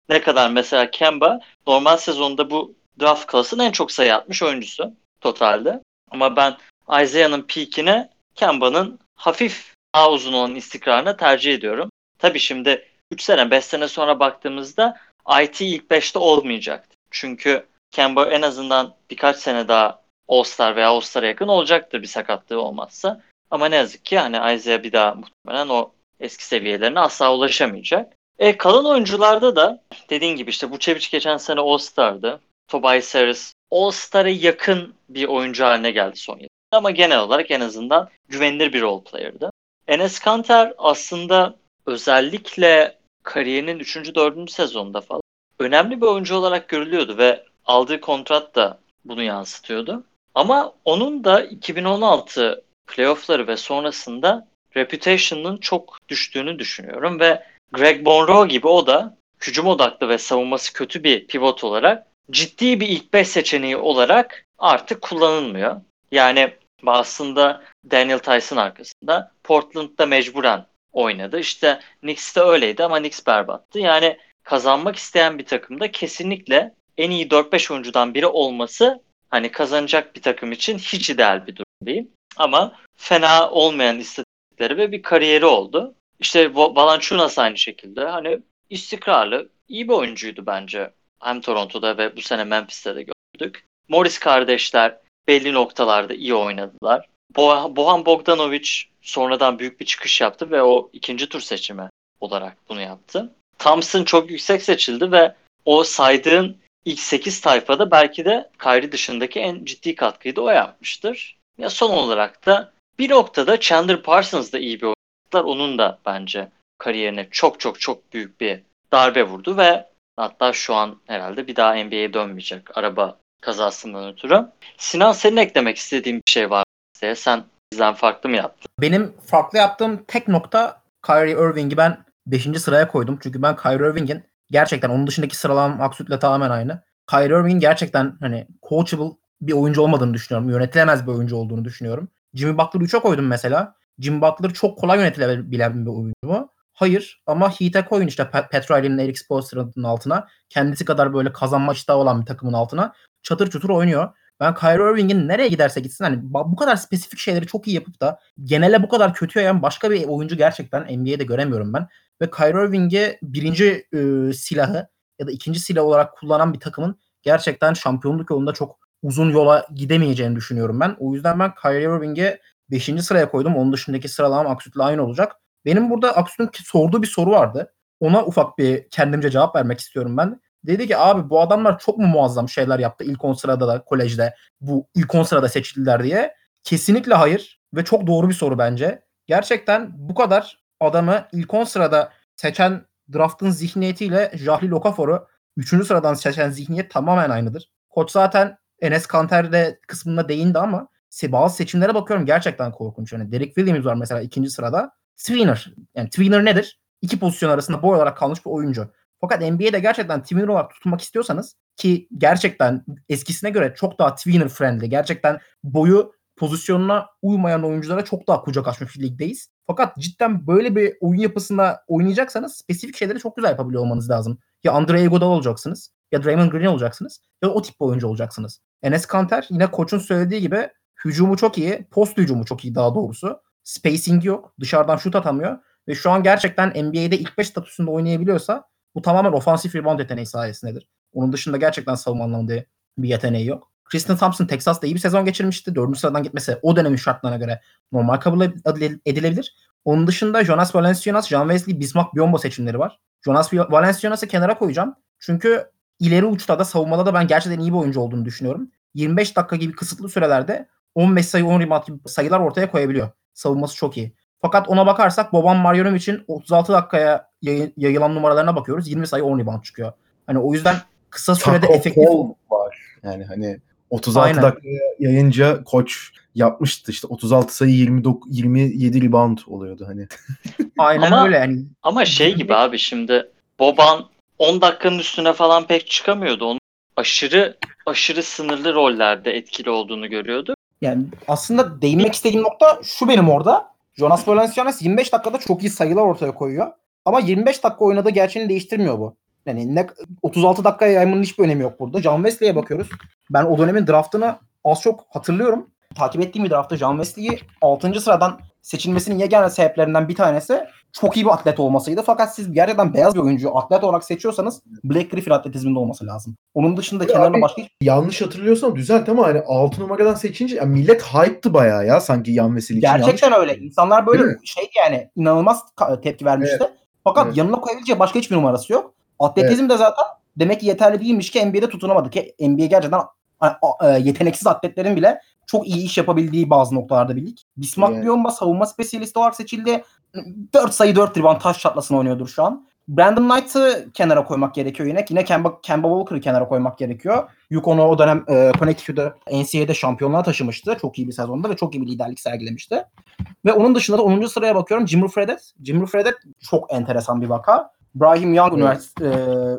Ne kadar mesela Kemba normal sezonda bu draft klasının en çok sayı atmış oyuncusu totalde. Ama ben Isaiah'nın peak'ine Kemba'nın hafif daha uzun olan istikrarına tercih ediyorum. Tabii şimdi 3 sene 5 sene sonra baktığımızda IT ilk 5'te olmayacaktı. Çünkü Kemba en azından birkaç sene daha All-Star veya All-Star'a yakın olacaktır bir sakatlığı olmazsa. Ama ne yazık ki hani Isaiah bir daha muhtemelen o eski seviyelerine asla ulaşamayacak. E, kalan oyuncularda da dediğin gibi işte Vucevic geçen sene All-Star'dı. Tobias Harris All-Star'a yakın bir oyuncu haline geldi son yılda. Ama genel olarak en azından güvenilir bir role player'dı. Enes Kanter aslında özellikle kariyerinin 3. 4. sezonunda falan önemli bir oyuncu olarak görülüyordu ve aldığı kontrat da bunu yansıtıyordu. Ama onun da 2016 playoffları ve sonrasında reputation'ın çok düştüğünü düşünüyorum ve Greg Monroe gibi o da hücum odaklı ve savunması kötü bir pivot olarak ciddi bir ilk 5 seçeneği olarak artık kullanılmıyor. Yani aslında Daniel Tyson arkasında Portland'da mecburen oynadı. İşte Knicks'te öyleydi ama Knicks berbattı. Yani kazanmak isteyen bir takımda kesinlikle en iyi 4-5 oyuncudan biri olması hani kazanacak bir takım için hiç ideal bir durum değil. Ama fena olmayan istatistikleri ve bir kariyeri oldu. İşte Valanciunas aynı şekilde hani istikrarlı, iyi bir oyuncuydu bence. Hem Toronto'da ve bu sene Memphis'te de gördük. Morris kardeşler belli noktalarda iyi oynadılar. Bo Bohan Bogdanovic sonradan büyük bir çıkış yaptı ve o ikinci tur seçimi olarak bunu yaptı. Thompson çok yüksek seçildi ve o saydığın ilk 8 tayfada belki de Kyrie dışındaki en ciddi katkıyı da o yapmıştır. Ya son olarak da bir noktada Chandler Parsons da iyi bir oyuncular. Onun da bence kariyerine çok çok çok büyük bir darbe vurdu ve hatta şu an herhalde bir daha NBA'ye dönmeyecek araba kazasından ötürü. Sinan senin eklemek istediğin bir şey var mı? Sen bizden farklı mı yaptın? Benim farklı yaptığım tek nokta Kyrie Irving'i ben 5. sıraya koydum. Çünkü ben Kyrie Irving'in gerçekten onun dışındaki sıralamam Aksut'la tamamen aynı. Kyrie Irving'in gerçekten hani coachable bir oyuncu olmadığını düşünüyorum. Yönetilemez bir oyuncu olduğunu düşünüyorum. Jimmy Butler'ı 3'e koydum mesela. Jimmy Butler çok kolay yönetilebilen bir oyuncu mu? Hayır ama Heat'e koyun işte Pat, Pat Eric Spoelstra'nın altına. Kendisi kadar böyle kazanma iştahı olan bir takımın altına. Çatır çutur oynuyor. Ben Kyrie Irving'in nereye giderse gitsin hani bu kadar spesifik şeyleri çok iyi yapıp da genele bu kadar kötü yayan başka bir oyuncu gerçekten NBA'de göremiyorum ben. Ve Kyrie Irving'i birinci e, silahı ya da ikinci silah olarak kullanan bir takımın gerçekten şampiyonluk yolunda çok uzun yola gidemeyeceğini düşünüyorum ben. O yüzden ben Kyrie Irving'i 5. sıraya koydum. Onun dışındaki sıralamam Aksut'la aynı olacak. Benim burada Aksut'un sorduğu bir soru vardı. Ona ufak bir kendimce cevap vermek istiyorum ben. Dedi ki abi bu adamlar çok mu muazzam şeyler yaptı ilk 10 sırada da kolejde bu ilk 10 sırada seçildiler diye. Kesinlikle hayır ve çok doğru bir soru bence. Gerçekten bu kadar adamı ilk 10 sırada seçen draftın zihniyetiyle Jahlil Okafor'u 3. sıradan seçen zihniyet tamamen aynıdır. Koç zaten Enes Kanter'de kısmında değindi ama bazı seçimlere bakıyorum gerçekten korkunç. Yani Derek Williams var mesela ikinci sırada. Tweener. Yani Tweener nedir? İki pozisyon arasında boy olarak kalmış bir oyuncu. Fakat NBA'de gerçekten tweener olarak tutulmak istiyorsanız ki gerçekten eskisine göre çok daha tweener friendly, gerçekten boyu pozisyonuna uymayan oyunculara çok daha kucak açmış bir ligdeyiz. Fakat cidden böyle bir oyun yapısında oynayacaksanız spesifik şeyleri çok güzel yapabiliyor olmanız lazım. Ya Andre Iguodala olacaksınız ya Draymond Green olacaksınız ya o tip bir oyuncu olacaksınız. Enes Kanter yine koçun söylediği gibi hücumu çok iyi, post hücumu çok iyi daha doğrusu. Spacing yok, dışarıdan şut atamıyor ve şu an gerçekten NBA'de ilk 5 statüsünde oynayabiliyorsa bu tamamen ofansif rebound yeteneği sayesindedir. Onun dışında gerçekten savunma anlamında bir yeteneği yok. Kristen Thompson Texas'ta iyi bir sezon geçirmişti. Dördüncü sıradan gitmesi o dönemin şartlarına göre normal kabul edilebilir. Onun dışında Jonas Valanciunas, John Wesley, Bismack Biyombo seçimleri var. Jonas Valanciunas'ı kenara koyacağım. Çünkü ileri uçta da savunmada da ben gerçekten iyi bir oyuncu olduğunu düşünüyorum. 25 dakika gibi kısıtlı sürelerde 15 sayı 10 rebound sayılar ortaya koyabiliyor. Savunması çok iyi. Fakat ona bakarsak Boban Marjanovic 36 dakikaya yayılan numaralarına bakıyoruz. 20 sayı 10 rebound çıkıyor. Hani o yüzden kısa sürede Taco efektif var. Yani hani 36 Aynen. dakikaya yayınca koç yapmıştı işte 36 sayı 29 27 rebound oluyordu hani. [LAUGHS] aynen Ama- öyle yani. Ama şey gibi abi şimdi Boban 10 dakikanın üstüne falan pek çıkamıyordu. Onun aşırı aşırı sınırlı rollerde etkili olduğunu görüyordu. Yani aslında değinmek istediğim nokta şu benim orada. Jonas Valanciunas 25 dakikada çok iyi sayılar ortaya koyuyor. Ama 25 dakika oynadığı gerçeğini değiştirmiyor bu. Yani ne 36 dakikaya yaymanın hiçbir önemi yok burada. John Wesley'e bakıyoruz. Ben o dönemin draftını az çok hatırlıyorum. Takip ettiğim bir draftta John Wesley'i 6. sıradan seçilmesinin yegane sebeplerinden bir tanesi çok iyi bir atlet olmasıydı. Fakat siz gerçekten beyaz bir oyuncuyu atlet olarak seçiyorsanız Black Griffin atletizminde olması lazım. Onun dışında Ya kenarına abi- başka Yanlış hatırlıyorsam düzelt ama hani 6 numaradan seçince yani millet hype'tı bayağı ya sanki Yan Veseli için. Gerçekten Yanlış- öyle. İnsanlar böyle şey yani inanılmaz tepki vermişti. Fakat Evet. yanına koyabileceği başka hiçbir numarası yok. Atletizm de zaten demek ki yeterli değilmiş ki NBA'de tutunamadı ki NBA gerçekten e, yeteneksiz atletlerin bile çok iyi iş yapabildiği bazı noktalarda bir lig. Bismack Yani. Biyomba savunma spesiyalisti olarak seçildi. 4 sayı 4 rebound taş çatlasını oynuyordur şu an. Brandon Knight'ı kenara koymak gerekiyor yine. Yine Kemba, Kemba Walker'ı kenara koymak gerekiyor. Yukon'u o dönem e, Connecticut'u NCAA'de şampiyonluğa taşımıştı. Çok iyi bir sezonda ve çok iyi bir liderlik sergilemişti. Ve onun dışında da 10. sıraya bakıyorum. Jimmy Fredette. Jimmy Fredette çok enteresan bir vaka. Brigham Young Evet. E,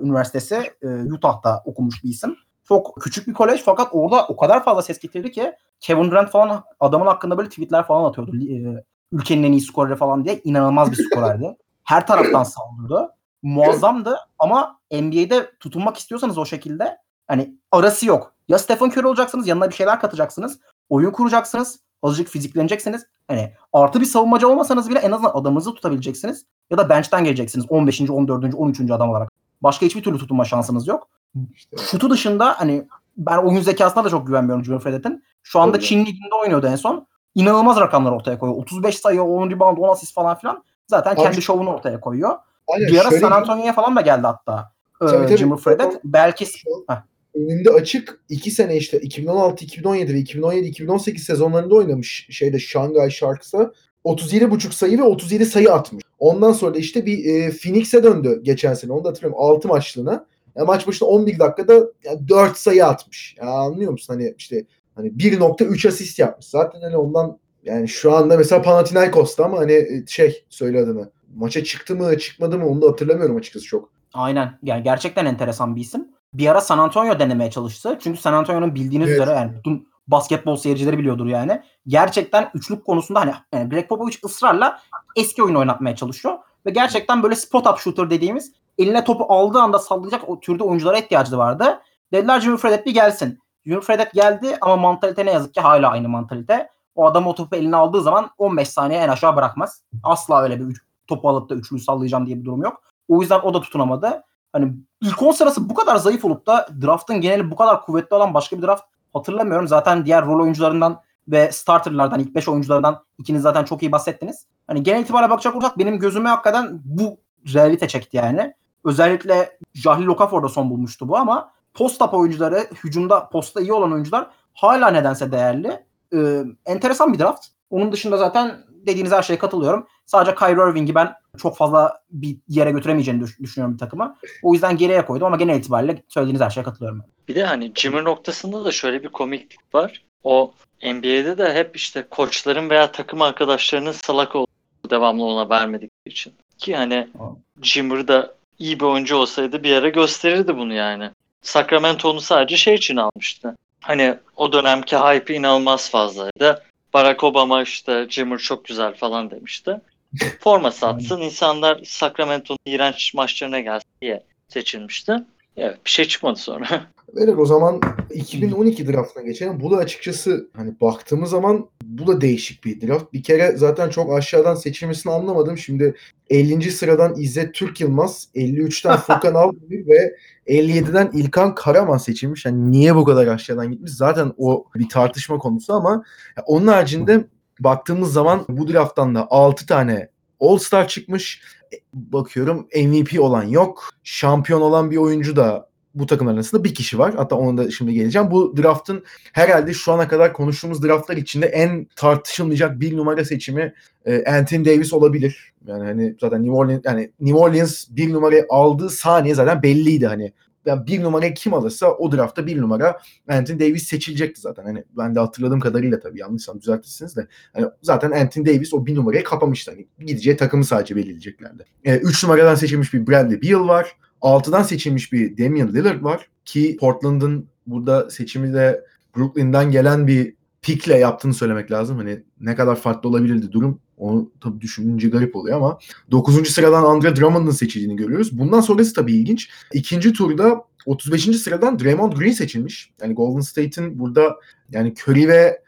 Üniversitesi e, Utah'ta okumuş bir isim. Çok küçük bir kolej fakat orada o kadar fazla ses getirdi ki Kevin Durant falan adamın hakkında böyle tweetler falan atıyordu. E, ülkenin en iyi skoreri falan diye inanılmaz bir skorerdi. Her taraftan saldırdı. Muazzamdı ama NBA'de tutunmak istiyorsanız o şekilde hani arası yok. Ya Stephen Curry olacaksınız yanına bir şeyler katacaksınız. Oyun kuracaksınız. Azıcık fizikleneceksiniz. Hani artı bir savunmacı olmasanız bile en azından adamınızı tutabileceksiniz. Ya da bench'ten geleceksiniz 15. 14. 13. adam olarak. Başka hiçbir türlü tutunma şansınız yok. İşte Şutu dışında hani ben oyun zekasına da çok güvenmiyorum Jimmy Fredette'in. Şu anda Öyle. Çin liginde oynuyordu en son. İnanılmaz rakamlar ortaya koyuyor. 35 sayı, 10 rebound, 10 asist falan filan. Zaten Abi- kendi şovunu ortaya koyuyor. Aynen, Bir ara San Antonio'ya falan da geldi hatta. Ee, Tabii, tabii. Jimmy Fredette. Belki Heh. önünde açık 2 sene işte 2016, 2017 ve 2017, 2018 sezonlarında oynamış şeyde Shanghai Sharks'a 37,5 sayı ve 37 sayı atmış. Ondan sonra da işte bir e, Phoenix'e döndü geçen sene. Onu da hatırlıyorum 6 maçlığına. Yani maç başına 11 dakikada yani 4 sayı atmış. Ya anlıyor musun? Hani işte hani 1.3 asist yapmış. Zaten hani ondan yani şu anda mesela Panathinaikos'ta ama hani e, şey söyle adını. Maça çıktı mı çıkmadı mı onu da hatırlamıyorum açıkçası çok. Aynen. Yani gerçekten enteresan bir isim. Bir ara San Antonio denemeye çalıştı. Çünkü San Antonio'nun bildiğiniz Evet. üzere yani bütün basketbol seyircileri biliyordur yani. Gerçekten üçlük konusunda hani yani Greg Popovich ısrarla eski oyunu oynatmaya çalışıyor. Ve gerçekten böyle spot up shooter dediğimiz eline topu aldığı anda sallayacak o türde oyunculara ihtiyacı vardı. Dediler Jimmy Fredette bir gelsin. Jimmy Fredette geldi ama mantalite ne yazık ki hala aynı mantalite. O adam o topu eline aldığı zaman 15 saniye en aşağı bırakmaz. Asla öyle bir topu alıp da üçlüyü sallayacağım diye bir durum yok. O yüzden o da tutunamadı. Hani ilk 10 sırası bu kadar zayıf olup da draftın geneli bu kadar kuvvetli olan başka bir draft hatırlamıyorum. Zaten diğer rol oyuncularından ve starterlardan ilk 5 oyunculardan ikiniz zaten çok iyi bahsettiniz. Hani genel itibariyle bakacak olursak benim gözüme hakikaten bu realite çekti yani. Özellikle Jahli Okafor'da son bulmuştu bu ama post-up oyuncuları, hücumda posta iyi olan oyuncular hala nedense değerli. Ee, enteresan bir draft. Onun dışında zaten dediğiniz her şeye katılıyorum. Sadece Kyrie Irving'i ben çok fazla bir yere götüremeyeceğini düş- düşünüyorum bir takıma. O yüzden geriye koydum ama genel itibariyle söylediğiniz her şeye katılıyorum. Bir de hani Jimmer noktasında da şöyle bir komiklik var. O NBA'de de hep işte koçların veya takım arkadaşlarının salak olduğu devamlı ona vermedikleri için. Ki hani. Jimmer da iyi bir oyuncu olsaydı bir yere gösterirdi bunu yani. Sacramento onu sadece şey için almıştı. Hani o dönemki hype inanılmaz fazlaydı. Barack Obama işte Jimmer çok güzel falan demişti. Forma [LAUGHS] satsın insanlar Sacramento'nun iğrenç maçlarına gelsin diye seçilmişti. Evet bir şey çıkmadı sonra. [LAUGHS] Beyler o zaman 2012 draftına geçelim. Bu da açıkçası hani baktığımız zaman bu da değişik bir draft. Bir kere zaten çok aşağıdan seçilmesini anlamadım. Şimdi 50. sıradan İzzet Türk Yılmaz, 53'ten [LAUGHS] Furkan Aldemir ve 57'den İlkan Karaman seçilmiş. Yani niye bu kadar aşağıdan gitmiş? Zaten o bir tartışma konusu ama onun haricinde baktığımız zaman bu drafttan da 6 tane All-Star çıkmış. E, Bakıyorum MVP olan yok. Şampiyon olan bir oyuncu da bu takımlar arasında bir kişi var. Hatta ona da şimdi geleceğim. Bu draftın herhalde şu ana kadar konuştuğumuz draftlar içinde en tartışılmayacak bir numara seçimi e, Anthony Davis olabilir. Yani hani zaten New Orleans yani New Orleans bir numarayı aldığı saniye zaten belliydi hani. Yani bir numarayı kim alırsa o draftta bir numara Anthony Davis seçilecekti zaten. Hani ben de hatırladığım kadarıyla tabii yanlışsam düzeltirsiniz de. Hani zaten Anthony Davis o bir numarayı kapamıştı. Hani gideceği takımı sadece belirleyeceklerdi. 3 numaradan seçilmiş bir Bradley Beal var. 6'dan seçilmiş bir Damian Lillard var ki Portland'ın burada seçimi de Brooklyn'den gelen bir pikle yaptığını söylemek lazım. Hani ne kadar farklı olabilirdi durum onu tabii düşününce garip oluyor ama 9. sıradan Andre Drummond'ın seçildiğini görüyoruz. Bundan sonrası tabii ilginç. İkinci turda 35. sıradan Draymond Green seçilmiş. Yani Golden State'in burada yani Curry ve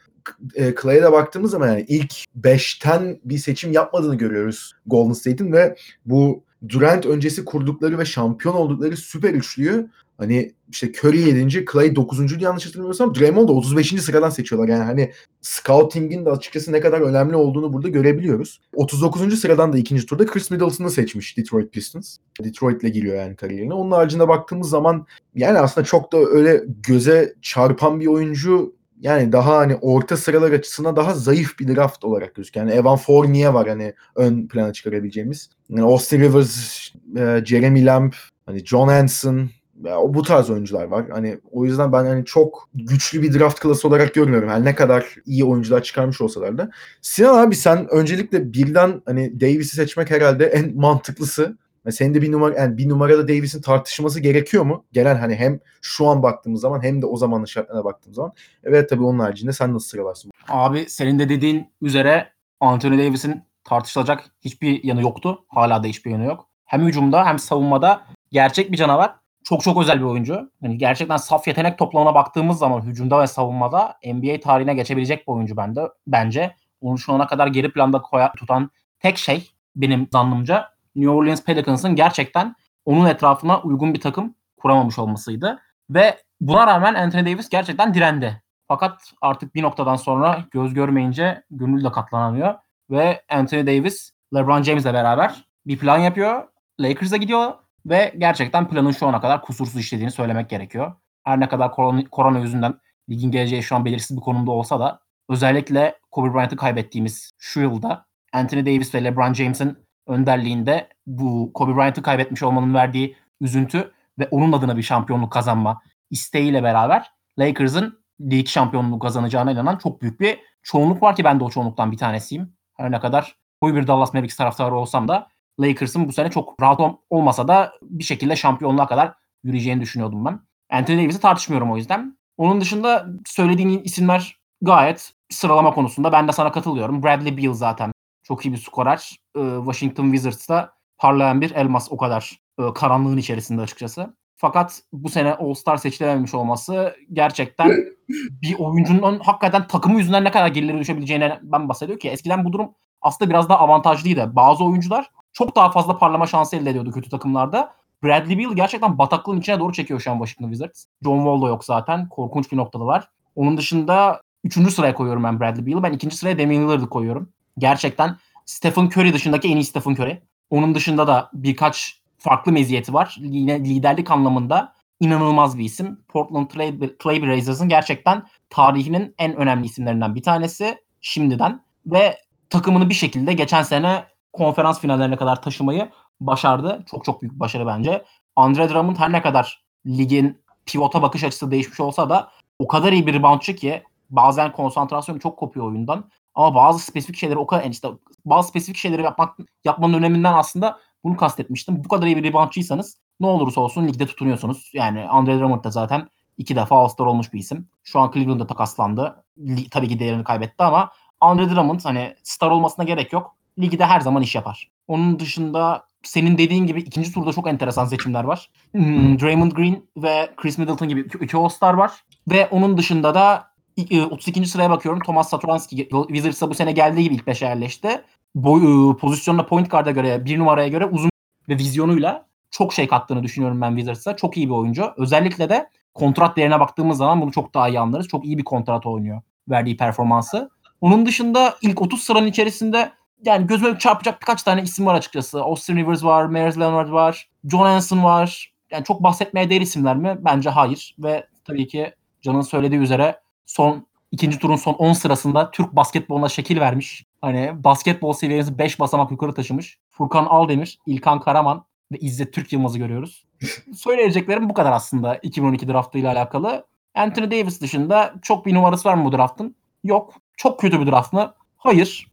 e, Clay'e de baktığımız zaman yani ilk 5'ten bir seçim yapmadığını görüyoruz Golden State'in ve bu Durant öncesi kurdukları ve şampiyon oldukları süper üçlüyü hani işte Curry 7. Clay 9. yanlış hatırlamıyorsam Draymond da 35. sıradan seçiyorlar. Yani hani scouting'in de açıkçası ne kadar önemli olduğunu burada görebiliyoruz. 39. sıradan da ikinci turda Chris Middleton'ı seçmiş Detroit Pistons. Detroit'le giriyor yani kariyerine. Onun haricinde baktığımız zaman yani aslında çok da öyle göze çarpan bir oyuncu yani daha hani orta sıralar açısından daha zayıf bir draft olarak gözüküyor. Yani Evan Fournier var hani ön plana çıkarabileceğimiz. Yani Austin Rivers, e, Jeremy Lamb, hani John Hanson ya, bu tarz oyuncular var. Hani o yüzden ben hani çok güçlü bir draft klası olarak görmüyorum. Yani ne kadar iyi oyuncular çıkarmış olsalar da. Sinan abi sen öncelikle birden hani Davis'i seçmek herhalde en mantıklısı. Ve senin de bir numara yani bir numarada Davis'in tartışması gerekiyor mu? Genel hani hem şu an baktığımız zaman hem de o zamanın şartlarına baktığımız zaman. Evet tabii onun haricinde sen nasıl sıralarsın? Abi senin de dediğin üzere Anthony Davis'in tartışılacak hiçbir yanı yoktu. Hala da hiçbir yanı yok. Hem hücumda hem savunmada gerçek bir canavar. Çok çok özel bir oyuncu. Yani gerçekten saf yetenek toplamına baktığımız zaman hücumda ve savunmada NBA tarihine geçebilecek bir oyuncu bende bence. Onu şu ana kadar geri planda koya, tutan tek şey benim zannımca New Orleans Pelicans'ın gerçekten onun etrafına uygun bir takım kuramamış olmasıydı. Ve buna rağmen Anthony Davis gerçekten direndi. Fakat artık bir noktadan sonra göz görmeyince gönül de katlanamıyor. Ve Anthony Davis LeBron James'le beraber bir plan yapıyor. Lakers'a gidiyor ve gerçekten planın şu ana kadar kusursuz işlediğini söylemek gerekiyor. Her ne kadar korona, korona yüzünden ligin geleceği şu an belirsiz bir konumda olsa da özellikle Kobe Bryant'ı kaybettiğimiz şu yılda Anthony Davis ve LeBron James'in önderliğinde bu Kobe Bryant'ı kaybetmiş olmanın verdiği üzüntü ve onun adına bir şampiyonluk kazanma isteğiyle beraber Lakers'ın lig şampiyonluğu kazanacağına inanan çok büyük bir çoğunluk var ki ben de o çoğunluktan bir tanesiyim. Her ne kadar koyu bir Dallas Mavericks taraftarı olsam da Lakers'ın bu sene çok rahat ol- olmasa da bir şekilde şampiyonluğa kadar yürüyeceğini düşünüyordum ben. Anthony Davis'i tartışmıyorum o yüzden. Onun dışında söylediğin isimler gayet sıralama konusunda ben de sana katılıyorum. Bradley Beal zaten çok iyi bir skorer. Ee, Washington Wizards'ta parlayan bir elmas o kadar e, karanlığın içerisinde açıkçası. Fakat bu sene All-Star seçilememiş olması gerçekten [LAUGHS] bir oyuncunun hakikaten takımı yüzünden ne kadar gerilere düşebileceğine ben bahsediyor ki eskiden bu durum aslında biraz daha avantajlıydı. Bazı oyuncular çok daha fazla parlama şansı elde ediyordu kötü takımlarda. Bradley Beal gerçekten bataklığın içine doğru çekiyor şu an Washington Wizards. John Wall da yok zaten. Korkunç bir noktada var. Onun dışında üçüncü sıraya koyuyorum ben Bradley Beal'ı. Ben ikinci sıraya Damian Lillard'ı koyuyorum. Gerçekten Stephen Curry dışındaki en iyi Stephen Curry. Onun dışında da birkaç farklı meziyeti var. Yine liderlik anlamında inanılmaz bir isim. Portland Trail- Trailblazers'ın gerçekten tarihinin en önemli isimlerinden bir tanesi şimdiden ve takımını bir şekilde geçen sene konferans finallerine kadar taşımayı başardı. Çok çok büyük bir başarı bence. Andre Drummond her ne kadar ligin pivota bakış açısı değişmiş olsa da o kadar iyi bir reboundçı ki bazen konsantrasyonu çok kopuyor oyundan. Ama bazı spesifik şeyleri o kadar işte bazı spesifik şeyleri yapmak yapmanın öneminden aslında bunu kastetmiştim. Bu kadar iyi bir reboundçıysanız ne olursa olsun ligde tutunuyorsunuz. Yani Andre Drummond da zaten iki defa All-Star olmuş bir isim. Şu an Cleveland'da takaslandı. Tabii ki değerini kaybetti ama Andre Drummond hani star olmasına gerek yok. Ligde her zaman iş yapar. Onun dışında senin dediğin gibi ikinci turda çok enteresan seçimler var. Hmm, Draymond Green ve Chris Middleton gibi iki, All-Star var. Ve onun dışında da e, 32. sıraya bakıyorum. Thomas Satoranski Wizards'a bu sene geldiği gibi ilk beşe yerleşti. Boy, e, pozisyonda point guard'a göre, bir numaraya göre uzun ve vizyonuyla çok şey kattığını düşünüyorum ben Wizards'a. Çok iyi bir oyuncu. Özellikle de kontrat değerine baktığımız zaman bunu çok daha iyi anlarız. Çok iyi bir kontrat oynuyor verdiği performansı. Onun dışında ilk 30 sıranın içerisinde yani gözüme çarpacak birkaç tane isim var açıkçası. Austin Rivers var, Myers Leonard var, John Hanson var. Yani çok bahsetmeye değer isimler mi? Bence hayır. Ve tabii ki Can'ın söylediği üzere son ikinci turun son 10 sırasında Türk basketboluna şekil vermiş. Hani basketbol seviyesi 5 basamak yukarı taşımış. Furkan Aldemir, İlkan Karaman ve İzzet Türk Yılmaz'ı görüyoruz. [LAUGHS] Söyleyeceklerim bu kadar aslında 2012 draftıyla alakalı. Anthony Davis dışında çok bir numarası var mı bu draftın? Yok. Çok kötü bir draft mı? Hayır.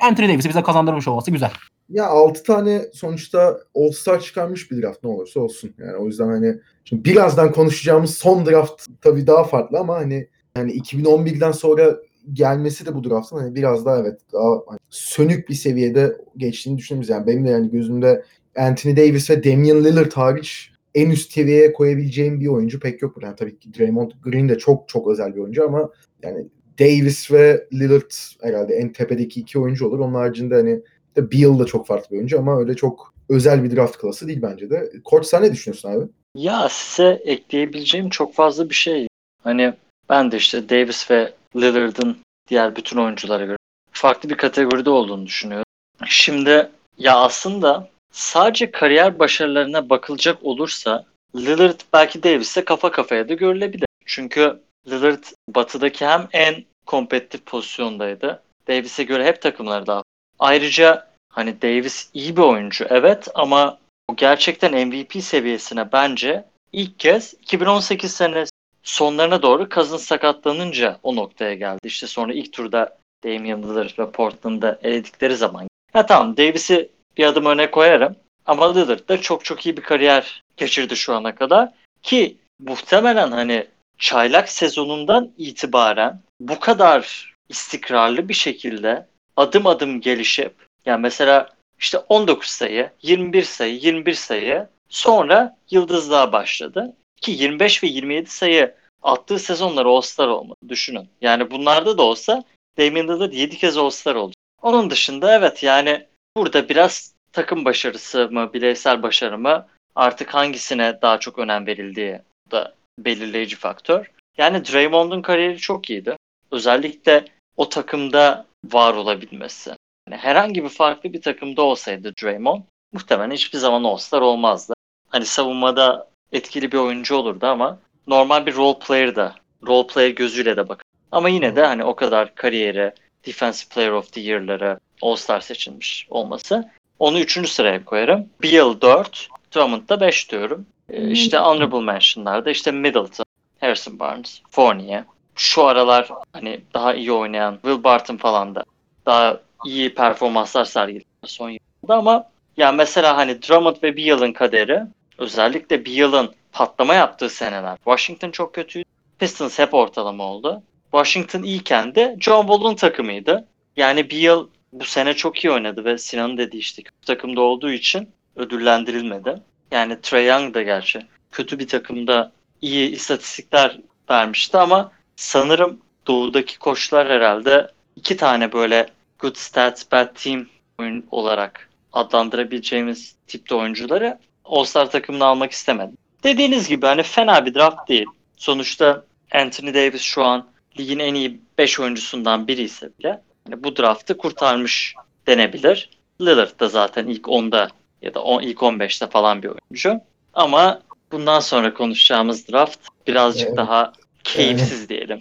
Anthony Davis'i bize kazandırmış olması güzel. Ya 6 tane sonuçta All-Star çıkarmış bir draft ne olursa olsun. Yani o yüzden hani şimdi birazdan konuşacağımız son draft tabii daha farklı ama hani yani 2011'den sonra gelmesi de bu draftın hani biraz daha evet daha hani sönük bir seviyede geçtiğini düşünüyoruz. Yani benim de yani gözümde Anthony Davis ve Damian Lillard hariç en üst seviyeye koyabileceğim bir oyuncu pek yok. Yani tabii ki Draymond Green de çok çok özel bir oyuncu ama yani Davis ve Lillard herhalde en tepedeki iki oyuncu olur. Onun haricinde hani de Beal da çok farklı bir oyuncu ama öyle çok özel bir draft klası değil bence de. Koç sen ne düşünüyorsun abi? Ya size ekleyebileceğim çok fazla bir şey. Hani ben de işte Davis ve Lillard'ın diğer bütün oyunculara göre farklı bir kategoride olduğunu düşünüyorum. Şimdi ya aslında sadece kariyer başarılarına bakılacak olursa Lillard belki Davis'e kafa kafaya da görülebilir. Çünkü Lillard batıdaki hem en kompetitif pozisyondaydı. Davis'e göre hep takımları daha. Ayrıca hani Davis iyi bir oyuncu evet ama o gerçekten MVP seviyesine bence ilk kez 2018 sene sonlarına doğru Cousins sakatlanınca o noktaya geldi. İşte sonra ilk turda Damian Lillard ve Portland'da eledikleri zaman. Ha tamam Davis'i bir adım öne koyarım ama Lillard da çok çok iyi bir kariyer geçirdi şu ana kadar ki muhtemelen hani çaylak sezonundan itibaren bu kadar istikrarlı bir şekilde adım adım gelişip yani mesela işte 19 sayı, 21 sayı, 21 sayı sonra yıldızlığa başladı. Ki 25 ve 27 sayı attığı sezonlar All-Star olmadı düşünün. Yani bunlarda da olsa Damian Lillard 7 kez All-Star oldu. Onun dışında evet yani burada biraz takım başarısı mı, bireysel başarı mı artık hangisine daha çok önem verildiği da belirleyici faktör. Yani Draymond'un kariyeri çok iyiydi. Özellikle o takımda var olabilmesi. Yani herhangi bir farklı bir takımda olsaydı Draymond muhtemelen hiçbir zaman All-Star olmazdı. Hani savunmada etkili bir oyuncu olurdu ama normal bir role player da role player gözüyle de bakın. Ama yine de hani o kadar kariyeri, Defensive Player of the Year'ları All-Star seçilmiş olması. Onu 3. sıraya koyarım. Beal 4, Drummond da 5 diyorum. Ee, işte honorable mention'larda işte Middleton, Harrison Barnes, Fournier. Şu aralar hani daha iyi oynayan Will Barton falan da daha iyi performanslar sergiledi son yılda ama Ya mesela hani Drummond ve Beal'ın kaderi özellikle Beal'ın patlama yaptığı seneler. Washington çok kötüydü. Pistons hep ortalama oldu. Washington iyiken de John Wall'un takımıydı. Yani Beal bu sene çok iyi oynadı ve Sinan'ın dediği işte kötü takımda olduğu için ödüllendirilmedi. Yani Trae Young da gerçi kötü bir takımda iyi istatistikler vermişti ama sanırım doğudaki koçlar herhalde iki tane böyle good stats bad team oyun olarak adlandırabileceğimiz tipte oyuncuları All-Star takımına almak istemedi. Dediğiniz gibi hani fena bir draft değil. Sonuçta Anthony Davis şu an ligin en iyi 5 oyuncusundan biri ise bile hani bu draftı kurtarmış denebilir. Lillard da zaten ilk 10'da ya da on, ilk 15'te falan bir oyuncu. Ama bundan sonra konuşacağımız draft birazcık Evet. daha keyifsiz diyelim.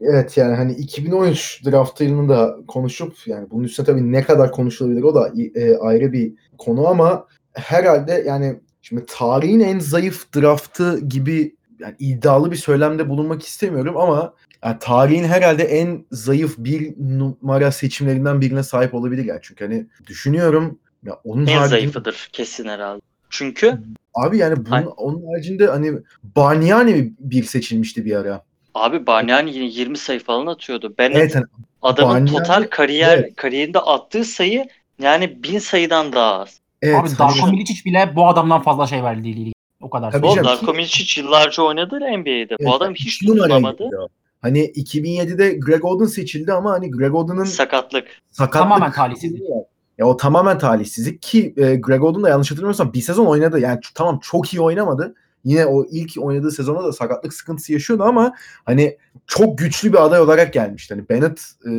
Evet yani hani 2013 draft yılını da konuşup yani bunun üstüne tabii ne kadar konuşulabilir o da e, ayrı bir konu ama herhalde yani şimdi tarihin en zayıf draftı gibi yani iddialı bir söylemde bulunmak istemiyorum ama yani tarihin herhalde en zayıf bir numara seçimlerinden birine sahip olabilir yani. Çünkü hani düşünüyorum ya onun En haricinde- zayıfıdır kesin herhalde. Çünkü Abi yani bunun, Hani- onun haricinde hani Bargnani bir seçilmişti bir ara. abi Bargnani yine 20 sayı falan atıyordu. Bennett Evet hani adamın Bargnani- total kariyer evet. kariyerinde attığı sayı yani 1000 sayıdan daha az. evet, Abi Darko Milicic bile bu adamdan fazla şey verdi değil. O kadar. Tabii canım. Darko Milicic yıllarca oynadı NBA'de. Evet, Bu adam hiç gidiyor. Hani 2007'de Greg Oden seçildi ama hani Greg Oden'ın Sakatlık. sakatlık Tamamen talihsizlik. Ya o tamamen talihsizlik ki e, Greg Oden da yanlış hatırlamıyorsam bir sezon oynadı. Yani tamam çok iyi oynamadı. Yine o ilk oynadığı sezonda da sakatlık sıkıntısı yaşıyordu ama hani çok güçlü bir aday olarak gelmişti. Hani Bennett e,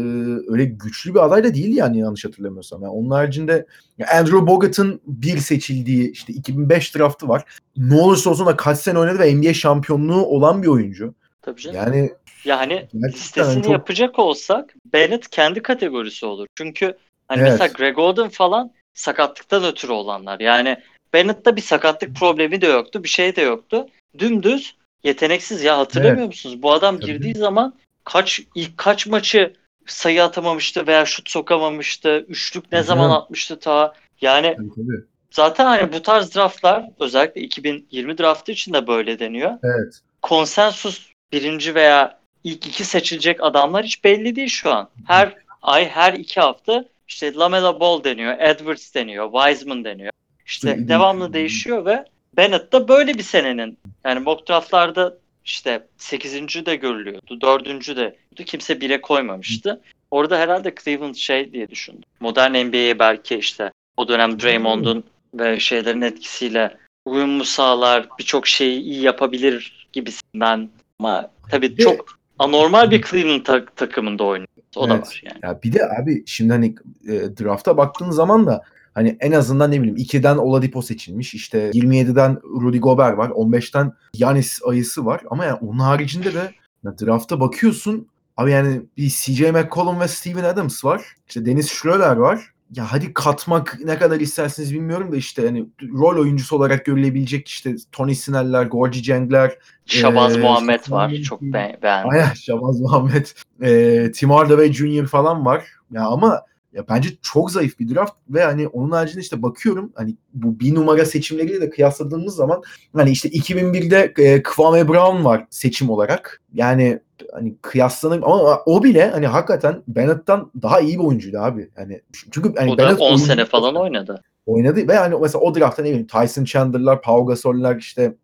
öyle güçlü bir aday da değildi yani yanlış hatırlamıyorsam. Yani onun haricinde Andrew Bogut'un bir seçildiği işte 2005 draftı var. Ne olursa olsun da kaç sene oynadı ve NBA şampiyonluğu olan bir oyuncu. Tabii canım. Yani Yani gerçekten listesini çok yapacak olsak Bennett kendi kategorisi olur. Çünkü hani Evet. mesela Greg Oden falan sakatlıktan ötürü olanlar. Yani Bennett'ta bir sakatlık problemi de yoktu. Bir şey de yoktu. Dümdüz yeteneksiz ya hatırlamıyor musunuz? Bu adam Tabii. girdiği zaman kaç ilk kaç maçı sayı atamamıştı veya şut sokamamıştı. Üçlük ne Tabii zaman atmıştı ta. Yani tabii. zaten hani bu tarz draftlar özellikle 2020 draftı için de böyle deniyor Evet. konsensus birinci veya ilk iki seçilecek adamlar hiç belli değil şu an. Her ay her iki hafta işte Lamela Ball deniyor, Edwards deniyor, Wiseman deniyor. İşte devamlı değişiyor ve Bennett da böyle bir senenin yani mock draftlarda işte 8. de görülüyordu, 4. de kimse 1'e koymamıştı. Orada herhalde Cleveland şey diye düşündü. Modern NBA'ye belki işte o dönem Draymond'un ve şeylerin etkisiyle uyumlu sağlar, birçok şeyi iyi yapabilir gibisinden. Ama tabii çok anormal bir Cleveland tak- takımında oynuyor. O da Evet. var yani. Ya bir de abi şimdi hani e, drafta baktığın zaman da hani en azından ne bileyim 2'den Oladipo seçilmiş. işte 27'den Rudy Gobert var. 15'ten Yanis ayısı var. Ama yani onun haricinde de ya drafta bakıyorsun abi yani bir CJ McCollum ve Steven Adams var. İşte Dennis Schroeder var. Ya hadi katmak ne kadar isterseniz bilmiyorum da işte hani rol oyuncusu olarak görülebilecek işte Tony Snell'ler, Gorgie Ceng'ler, Şabaz Ee, Muhammed Stephen var. Çok be- beğendim. Aynen Şabaz Muhammed, e, Tim Hardaway Jr. falan var. Ya ama ya bence çok zayıf bir draft ve hani onun haricinde işte bakıyorum hani bu bir numara seçimleriyle de kıyasladığımız zaman hani işte 2001'de e, Kwame Brown var seçim olarak. Yani hani kıyaslanır ama o bile hani hakikaten Bennett'tan daha iyi bir oyuncuydu abi. Yani çünkü hani o da Bennett 10 oyuncu- sene falan oynadı. oynadı ve hani mesela o draftta ne bileyim Tyson Chandler'lar, Pau Gasol'ler işte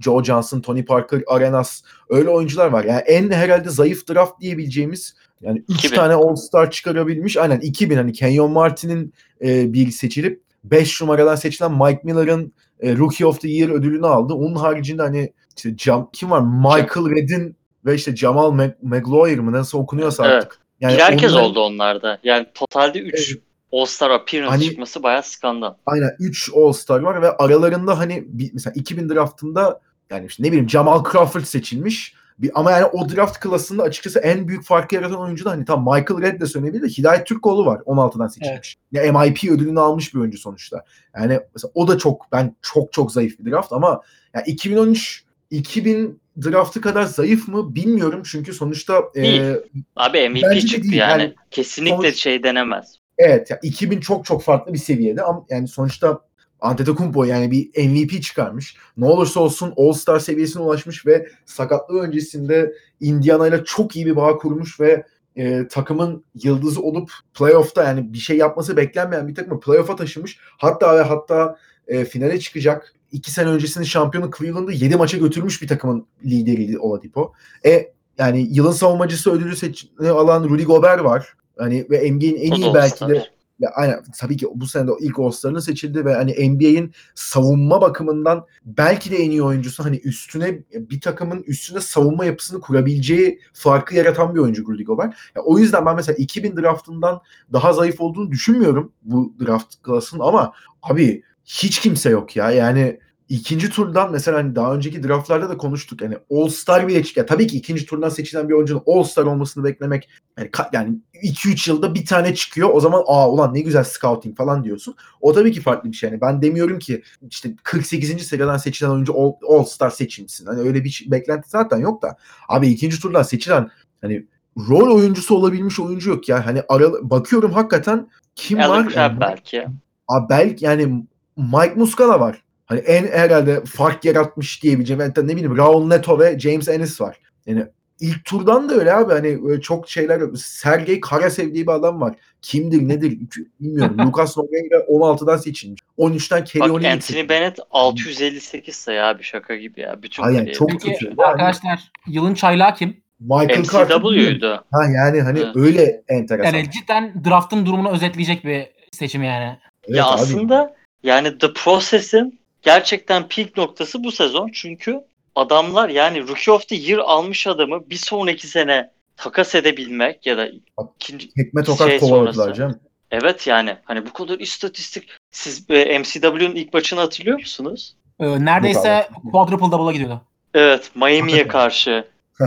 Joe Johnson, Tony Parker, Arenas öyle oyuncular var. Yani en herhalde zayıf draft diyebileceğimiz yani 3 2000. tane All-Star çıkarabilmiş. Aynen 2000 hani Kenyon Martin'in e, bir seçilip 5 numaradan seçilen Mike Miller'ın e, Rookie of the Year ödülünü aldı. Onun haricinde hani işte Cam, kim var? Michael Reddin ve işte Jamal Mag- Magloire mı nasıl okunuyorsa Evet. artık. Yani bir herkes onlar- oldu onlarda. Yani totalde 3 Evet. All-Star appearance Hani- çıkması bayağı skandal. Aynen 3 All-Star var ve aralarında hani bir, mesela 2000 draftında yani işte ne bileyim Jamal Crawford seçilmiş. Bir, ama yani o draft klasında açıkçası en büyük farkı yaratan oyuncu da hani tam Michael Redd de söylenebilir de Hidayet Türkoğlu var 16'dan seçilmiş. Ya MIP ödülünü almış bir oyuncu sonuçta. Yani mesela o da çok ben çok çok zayıf bir draft ama yani 2013 2000 draftı kadar zayıf mı bilmiyorum çünkü sonuçta e, Değil. Abi MVP çıktı değil. yani. Yani Kesinlikle sonuç- şey denemez. Evet ya 2000 çok çok farklı bir seviyede ama yani sonuçta Antetokounmpo yani bir MVP çıkarmış. Ne olursa olsun All-Star seviyesine ulaşmış ve sakatlığı öncesinde Indiana ile çok iyi bir bağ kurmuş ve e, takımın yıldızı olup playoff'ta yani bir şey yapması beklenmeyen bir takımı playoff'a taşımış. Hatta ve hatta e, finale çıkacak. İki sene öncesinin şampiyonu Cleveland'ı 7 maça götürmüş bir takımın lideriydi Oladipo. E yani yılın savunmacısı ödülü seçini alan Rudy Gobert var. Hani ve NBA'in en iyi belki de. Ya aynen tabii ki bu sene de ilk All-Star'ını seçildi ve hani NBA'in savunma bakımından belki de en iyi oyuncusu hani üstüne bir takımın üstüne savunma yapısını kurabileceği farkı yaratan bir oyuncu Rudy Gobert. Ya o yüzden ben mesela 2000 draftından daha zayıf olduğunu düşünmüyorum bu draft klasının ama abi hiç kimse yok ya. Yani ikinci turdan mesela hani daha önceki draftlarda da konuştuk. Yani All-Star bile çık. Ya tabii ki ikinci turdan seçilen bir oyuncunun All-Star olmasını beklemek yani, yani 2-3 yılda bir tane çıkıyor. O zaman aa ulan ne güzel scouting falan diyorsun. O tabii ki farklı bir şey. Yani ben demiyorum ki işte 48. sıradan seçilen oyuncu All, All-Star seçilsin. Hani öyle bir beklenti zaten yok da. Abi ikinci turdan seçilen hani rol oyuncusu olabilmiş oyuncu yok ya. Hani ara, bakıyorum hakikaten kim Alan var? Yani, belki. Abi belki yani Mike Muscala var. Hani en herhalde fark yaratmış diyebileceğim. Yani ne bileyim Raul Neto ve James Ennis var. Yani ilk turdan da öyle abi. Hani böyle çok şeyler Sergey Karasev diye bir adam var. Kimdir nedir bilmiyorum. [LAUGHS] Lucas Nogueira 16'dan seçilmiş. 13'ten Kelly Bak Anthony. Bennett 658 sayı abi şaka gibi ya. Bütün Aynen, çok Peki kötü. Yani- arkadaşlar yılın çaylağı kim? Michael. MCW'ydu. Ha yani hani Evet. öyle enteresan. Yani cidden draft'ın durumunu özetleyecek bir seçim yani. Evet ya abi. aslında yani The Process'in gerçekten peak noktası bu sezon. Çünkü adamlar yani Rookie of the Year almış adamı bir sonraki sene takas edebilmek ya da ikinci tekme tokat şey kovaladılar canım. Evet yani hani bu kadar istatistik siz e, MCW'nin ilk maçını hatırlıyor musunuz? Ee, neredeyse quadruple double'a gidiyordu. Evet Miami'ye karşı.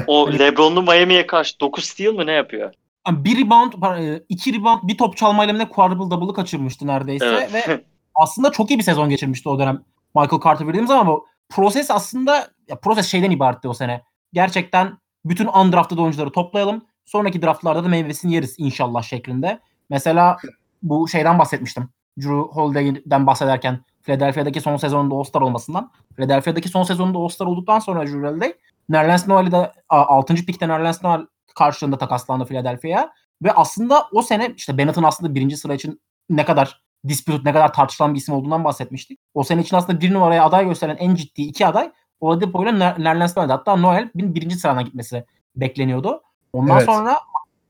O LeBron'lu Miami'ye karşı 9 steal mi ne yapıyor? Yani bir rebound, e, iki rebound, bir top çalmayla mı ne quadruple double'ı kaçırmıştı neredeyse Evet. ve [LAUGHS] aslında çok iyi bir sezon geçirmişti o dönem Michael Carter Williams ama bu proses aslında ya proses şeyden ibaretti o sene. Gerçekten bütün undrafted oyuncuları toplayalım. Sonraki draftlarda da meyvesini yeriz inşallah şeklinde. Mesela bu şeyden bahsetmiştim. Drew Holiday'den bahsederken Philadelphia'daki son sezonunda All-Star olmasından. Philadelphia'daki son sezonunda All-Star olduktan sonra Drew Holiday Nerlens Noel'i de 6. pikte Nerlens Noel karşılığında takaslandı Philadelphia'ya. Ve aslında o sene işte Bennett'ın aslında birinci sıra için ne kadar disputed, ne kadar tartışılan bir isim olduğundan bahsetmiştik. O sene için aslında bir numaraya aday gösteren en ciddi iki aday Oladipo ile Ner- Nerlens Noel'di. Hatta Noel bir- birinci sırana gitmesi bekleniyordu. Ondan Evet. sonra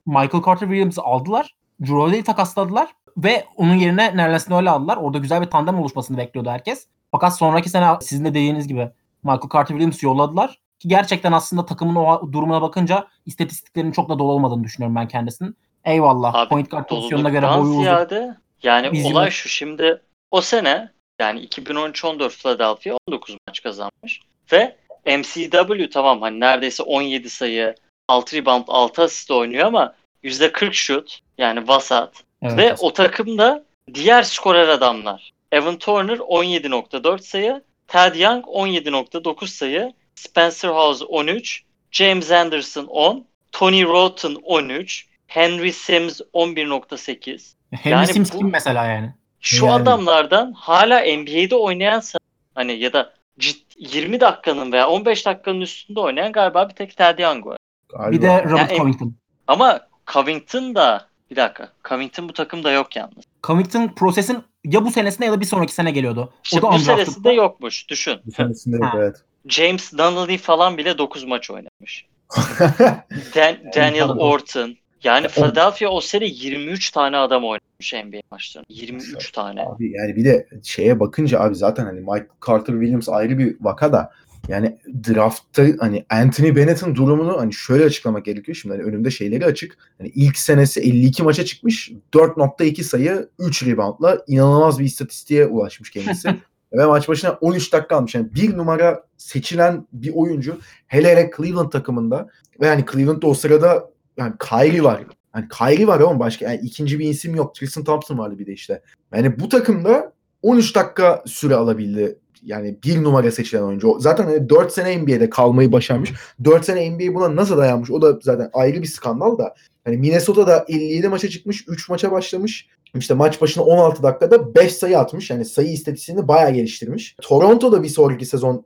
Michael Carter Williams'ı aldılar. Holiday'i takasladılar ve onun yerine Nerlens Noel'i aldılar. Orada güzel bir tandem oluşmasını bekliyordu herkes. Fakat sonraki sene sizin de dediğiniz gibi Michael Carter Williams'ı yolladılar. Ki gerçekten aslında takımın o durumuna bakınca istatistiklerinin çok da dolu olmadığını düşünüyorum ben kendisinin. Eyvallah. Abi, Point guard pozisyonuna göre boyu uzun. ziyade yani Bizim- olay şu şimdi o sene yani 2013-14 Philadelphia 19 maç kazanmış ve MCW tamam hani neredeyse 17 sayı 6 rebound 6 asist oynuyor ama %40 şut yani vasat Evet. ve o takımda diğer skorer adamlar. Evan Turner 17.4 sayı, Ted Young 17.9 sayı, Spencer Hawes 13, James Anderson 10, Tony Roten 13, Henry Sims 11.8. Henry yani Sims bu- kim mesela yani? Şu Yani. adamlardan hala NBA'de oynayan hani ya da cid- 20 dakikanın veya 15 dakikanın üstünde oynayan galiba bir tek Ted Young var. Galiba. Bir de Robert Yani- Covington. Ama Covington da bir dakika. Covington bu takımda yok yalnız. Covington prosesin ya bu senesine ya da bir sonraki sene geliyordu. İşte o da bu senesinde yokmuş düşün. Bu senesinde yok evet. James Donnelly falan bile 9 maç oynamış. [LAUGHS] Dan- Daniel. Orton. Yani Philadelphia o sene 23 tane adam oynamış NBA maçlarında. 23 tane. Abi yani bir de şeye bakınca abi zaten hani Michael Carter Williams ayrı bir vaka da yani draftta hani Anthony Bennett'in durumunu hani şöyle açıklamak gerekiyor. Şimdi hani önümde şeyleri açık. Hani ilk senesi 52 maça çıkmış. 4.2 sayı 3 reboundla inanılmaz bir istatistiğe ulaşmış kendisi. [LAUGHS] Ve maç başına 13 dakika almış. Yani bir numara seçilen bir oyuncu hele hele Cleveland takımında ve yani Cleveland'da o sırada yani Kyrie var. Yani Kyrie var ama başka yani ikinci bir isim yok. Tristan Thompson vardı bir de işte. Yani bu takımda 13 dakika süre alabildi. Yani bir numara seçilen oyuncu. Zaten hani 4 sene NBA'de kalmayı başarmış. 4 sene NBA buna nasıl dayanmış? O da zaten ayrı bir skandal da. Hani Minnesota'da 57 maça çıkmış. 3 maça başlamış. İşte maç başına 16 dakikada 5 sayı atmış. Yani sayı istatistiğini bayağı geliştirmiş. Toronto da bir sonraki sezon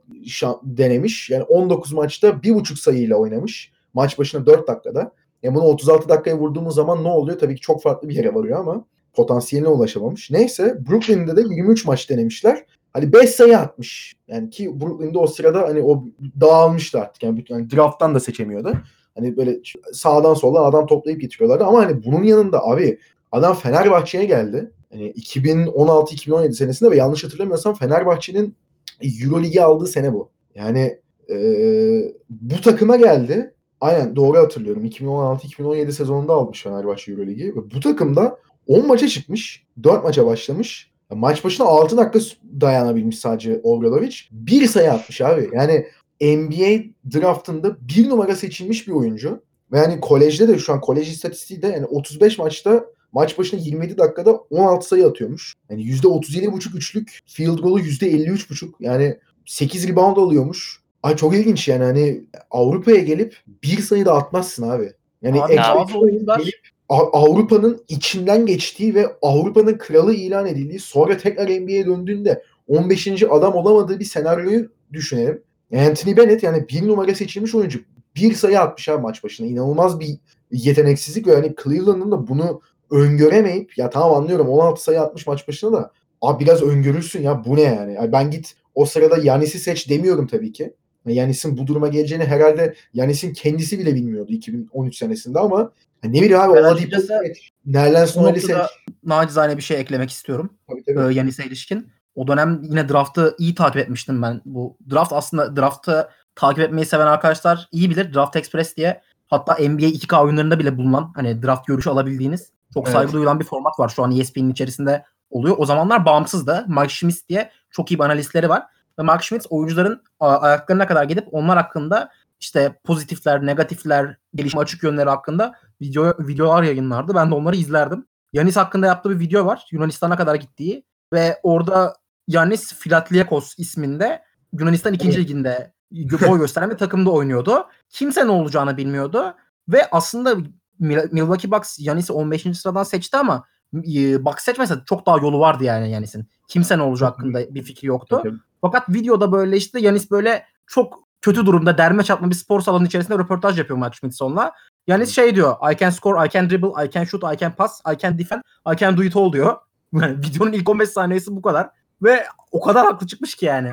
denemiş. Yani 19 maçta 1.5 sayıyla oynamış. Maç başına 4 dakikada. Yani bunu 36 dakikaya vurduğumuz zaman ne oluyor? Tabii ki çok farklı bir yere varıyor ama potansiyeline ulaşamamış. Neyse Brooklyn'de de 23 maç denemişler. Hani 5 sayı atmış. Yani ki Brooklyn'de o sırada hani o dağılmıştı artık. Yani, bütün- yani draft'tan da seçemiyordu. Hani böyle sağdan soldan adam toplayıp getiriyorlardı. Ama hani bunun yanında abi adam Fenerbahçe'ye geldi. Hani 2016-2017 senesinde ve yanlış hatırlamıyorsam Fenerbahçe'nin Euroligi aldığı sene bu. Yani eee, bu takıma geldi. Aynen doğru hatırlıyorum. 2016-2017 sezonunda almış Fenerbahçe Euroligi. Bu takımda 10 maça çıkmış. 4 maça başlamış. Maç başına 6 dakika dayanabilmiş sadece Obradovic. Bir sayı atmış abi. Yani NBA draftında bir numara seçilmiş bir oyuncu. Yani kolejde de şu an kolej istatistiği de yani 35 maçta maç başına 27 dakikada 16 sayı atıyormuş. Yani %37,5 üçlük, field goal'u %53,5. Yani 8 rebound alıyormuş. Ay çok ilginç yani hani Avrupa'ya gelip bir sayı da atmazsın abi. Yani Abi ekstra gelip Avrupa'nın içinden geçtiği ve Avrupa'nın kralı ilan edildiği sonra tekrar NBA'ye döndüğünde 15. adam olamadığı bir senaryoyu düşünelim. Anthony Bennett yani bir numara seçilmiş oyuncu. Bir sayı atmış abi maç başına. İnanılmaz bir yeteneksizlik ve hani Cleveland'ın da bunu öngöremeyip ya tamam anlıyorum 16 sayı atmış maç başına da abi biraz öngörürsün ya bu ne yani? yani ben git o sırada Yanis'i seç demiyorum tabii ki. Yanis'in bu duruma geleceğini herhalde Yanis'in kendisi bile bilmiyordu 2013 senesinde ama ne bileyim abi Ben bu Sonali seç. noktada nacizane bir şey eklemek istiyorum. Tabii, tabii. e, Yanis'e ilişkin. O dönem yine draft'ı iyi takip etmiştim ben. Bu draft aslında draft'ı takip etmeyi seven arkadaşlar iyi bilir. Draft Express diye hatta NBA 2K oyunlarında bile bulunan hani draft görüşü alabildiğiniz çok Evet. saygı duyulan bir format var. Şu an ESPN'in içerisinde oluyor. O zamanlar bağımsızdı. Mike Schmitz diye çok iyi bir analistleri var. Ve Mike Schmitz oyuncuların ayaklarına kadar gidip onlar hakkında işte pozitifler, negatifler, gelişme açık yönleri hakkında video videolar yayınlardı. Ben de onları izlerdim. Yanis hakkında yaptığı bir video var. Yunanistan'a kadar gittiği ve orada Yanis Filatliakos isminde Yunanistan 2. Evet. liginde boy [LAUGHS] gösteren bir takımda oynuyordu. Kimse ne olacağını bilmiyordu ve aslında Mil- Milwaukee Bucks Yanis'i 15. sıradan seçti ama Bucks seçmese çok daha yolu vardı yani Yanis'in. Kimse ne olacağı hakkında bir fikri yoktu. Fakat videoda böyle işte Yanis böyle çok kötü durumda derme çatma bir spor salonu içerisinde röportaj yapıyor Mike Schmidson'la. Yanis şey diyor I can score, I can dribble, I can shoot, I can pass, I can defend, I can do it all diyor. [LAUGHS] Yani videonun ilk 15 saniyesi bu kadar. Ve o kadar haklı çıkmış ki yani.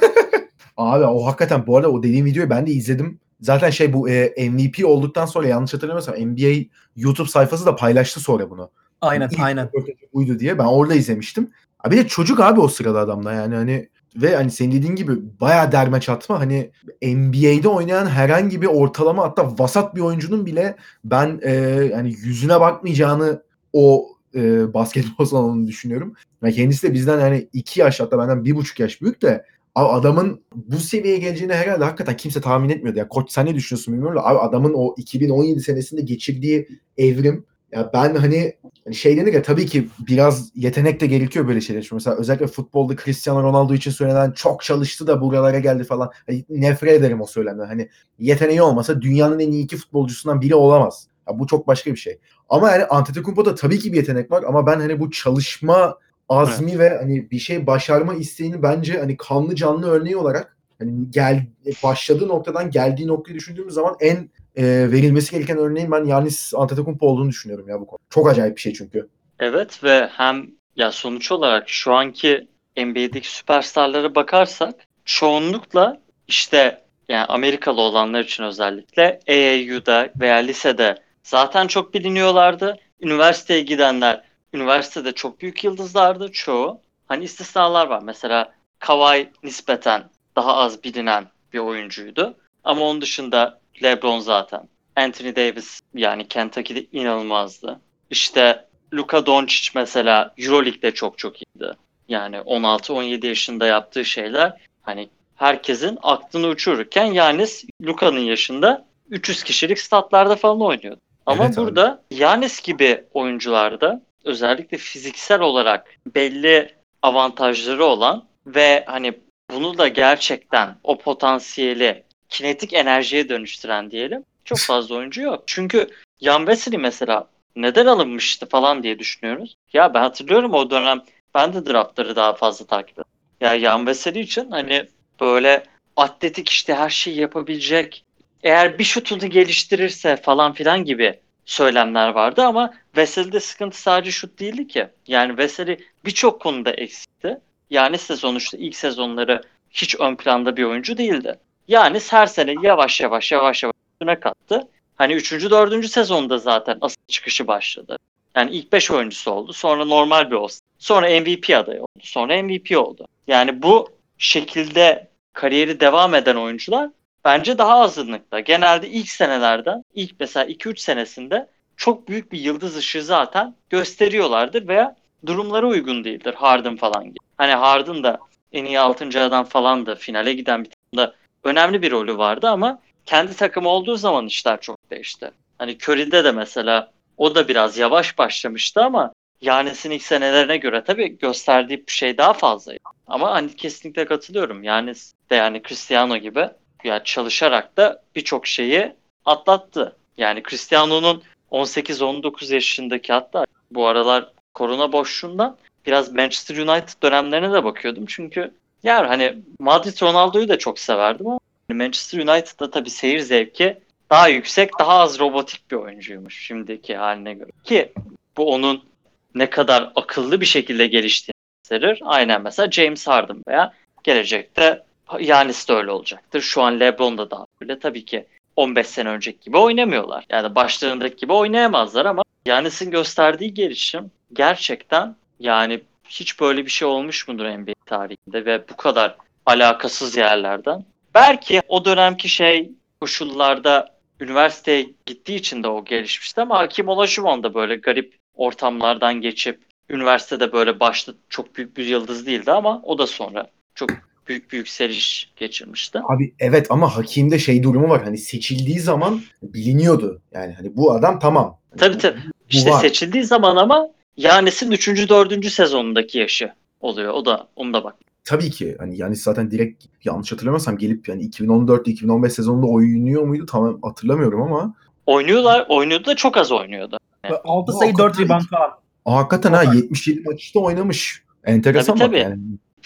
[LAUGHS] Abi o hakikaten bu arada o dediğim videoyu ben de izledim. Zaten şey bu e, MVP olduktan sonra yanlış hatırlamıyorsam NBA YouTube sayfası da paylaştı sonra bunu. Aynen İlk aynen. buydu diye. Ben orada izlemiştim. Abi de çocuk abi o sırada adamda yani hani ve hani senin dediğin gibi bayağı derme çatma hani NBA'de oynayan herhangi bir ortalama hatta vasat bir oyuncunun bile ben e, yani yüzüne bakmayacağını o e, basketbol [LAUGHS] salonunu düşünüyorum. Yani kendisi de bizden yani iki yaş hatta benden bir buçuk yaş büyük de abi adamın bu seviyeye geleceğini herhalde hakikaten kimse tahmin etmiyordu. Ya koç sen ne düşünüyorsun bilmiyorum da abi adamın o 2017 senesinde geçirdiği evrim ya ben hani hani şey denir ya tabii ki biraz yetenek de gerekiyor böyle şeyler için. Mesela özellikle futbolda Cristiano Ronaldo için söylenen çok çalıştı da buralara geldi falan. Hani nefret ederim o söylemden. Hani yeteneği olmasa dünyanın en iyi iki futbolcusundan biri olamaz. Ya bu çok başka bir şey. Ama yani Antetokounmpo'da tabii ki bir yetenek var ama ben hani bu çalışma azmi ve hani bir şey başarma isteğini bence hani kanlı canlı örneği olarak hani gel başladığı noktadan geldiği noktayı düşündüğümüz zaman en e, verilmesi gereken örneğin ben Yanis Antetokounmpo olduğunu düşünüyorum ya bu konu. Çok acayip bir şey çünkü. Evet ve hem ya sonuç olarak şu anki NBA'deki süperstarlara bakarsak çoğunlukla işte yani Amerikalı olanlar için özellikle AAU'da veya lisede zaten çok biliniyorlardı. Üniversiteye gidenler üniversitede çok büyük yıldızlardı çoğu. Hani istisnalar var. Mesela Kawhi nispeten daha az bilinen bir oyuncuydu. Ama onun dışında LeBron zaten. Anthony Davis yani Kentucky'de inanılmazdı. İşte Luka Doncic mesela EuroLeague'de çok çok iyiydi. Yani 16-17 yaşında yaptığı şeyler hani herkesin aklını uçururken Yanis Luka'nın yaşında 300 kişilik statlarda falan oynuyordu. Ama Evet abi. burada Yanis gibi oyuncularda özellikle fiziksel olarak belli avantajları olan ve hani bunu da gerçekten o potansiyeli kinetik enerjiye dönüştüren diyelim çok fazla oyuncu yok. Çünkü Jan Vesely mesela neden alınmıştı falan diye düşünüyoruz. Ya ben hatırlıyorum o dönem ben de draftları daha fazla takip ettim. Ya Yan Veseli için hani böyle atletik işte her şeyi yapabilecek. Eğer bir şutunu geliştirirse falan filan gibi söylemler vardı ama Veseli'de sıkıntı sadece şut değildi ki. Yani Veseli birçok konuda eksikti. Yani sonuçta ilk sezonları hiç ön planda bir oyuncu değildi. Yani her sene yavaş yavaş yavaş yavaş üstüne kattı. Hani 3. 4. sezonda zaten asıl çıkışı başladı. Yani ilk 5 oyuncusu oldu. Sonra normal bir olsun. Sonra MVP adayı oldu. Sonra MVP oldu. Yani bu şekilde kariyeri devam eden oyuncular bence daha azınlıkta. Genelde ilk senelerden, ilk mesela 2-3 senesinde çok büyük bir yıldız ışığı zaten gösteriyorlardır veya durumlara uygun değildir. Harden falan gibi. Hani Harden da en iyi 6. adam falan da finale giden bir takımda önemli bir rolü vardı ama kendi takımı olduğu zaman işler çok değişti. Hani Curry'de de mesela o da biraz yavaş başlamıştı ama Yanis'in ilk senelerine göre tabii gösterdiği bir şey daha fazla. Ama hani kesinlikle katılıyorum. Yanis de yani Cristiano gibi yani çalışarak da birçok şeyi atlattı. Yani Cristiano'nun 18-19 yaşındaki hatta bu aralar korona boşluğundan biraz Manchester United dönemlerine de bakıyordum. Çünkü yani hani Madrid Ronaldo'yu da çok severdim ama Manchester United'da tabii seyir zevki daha yüksek, daha az robotik bir oyuncuymuş şimdiki haline göre. Ki bu onun ne kadar akıllı bir şekilde geliştiğini gösterir. Aynen mesela James Harden veya gelecekte Yanis de öyle olacaktır. Şu an LeBron da daha öyle. Tabii ki 15 sene önceki gibi oynamıyorlar. Yani başlarındaki gibi oynayamazlar ama Yanis'in gösterdiği gelişim gerçekten yani hiç böyle bir şey olmuş mudur NBA tarihinde ve bu kadar alakasız yerlerden. Belki o dönemki şey koşullarda üniversiteye gittiği için de o gelişmişti ama Hakim Olajuwon da böyle garip ortamlardan geçip üniversitede böyle başta çok büyük bir yıldız değildi ama o da sonra çok büyük bir yükseliş geçirmişti. Abi evet ama Hakim'de şey durumu var. Hani seçildiği zaman biliniyordu. Yani hani bu adam tamam. Tabii tabii. İşte var. seçildiği zaman ama Yanis'in 3. 4. sezonundaki yaşı oluyor. O da onu da bak. Tabii ki hani yani zaten direkt yanlış hatırlamıyorsam gelip yani 2014-2015 sezonunda oynuyor muydu tam hatırlamıyorum ama Oynuyorlar, oynuyordu da çok az oynuyordu. 6 Bu sayı 4 hakikaten- rebound falan. Aa, hakikaten ha 77 maçta oynamış. Enteresan Tabii, bak tabii. yani.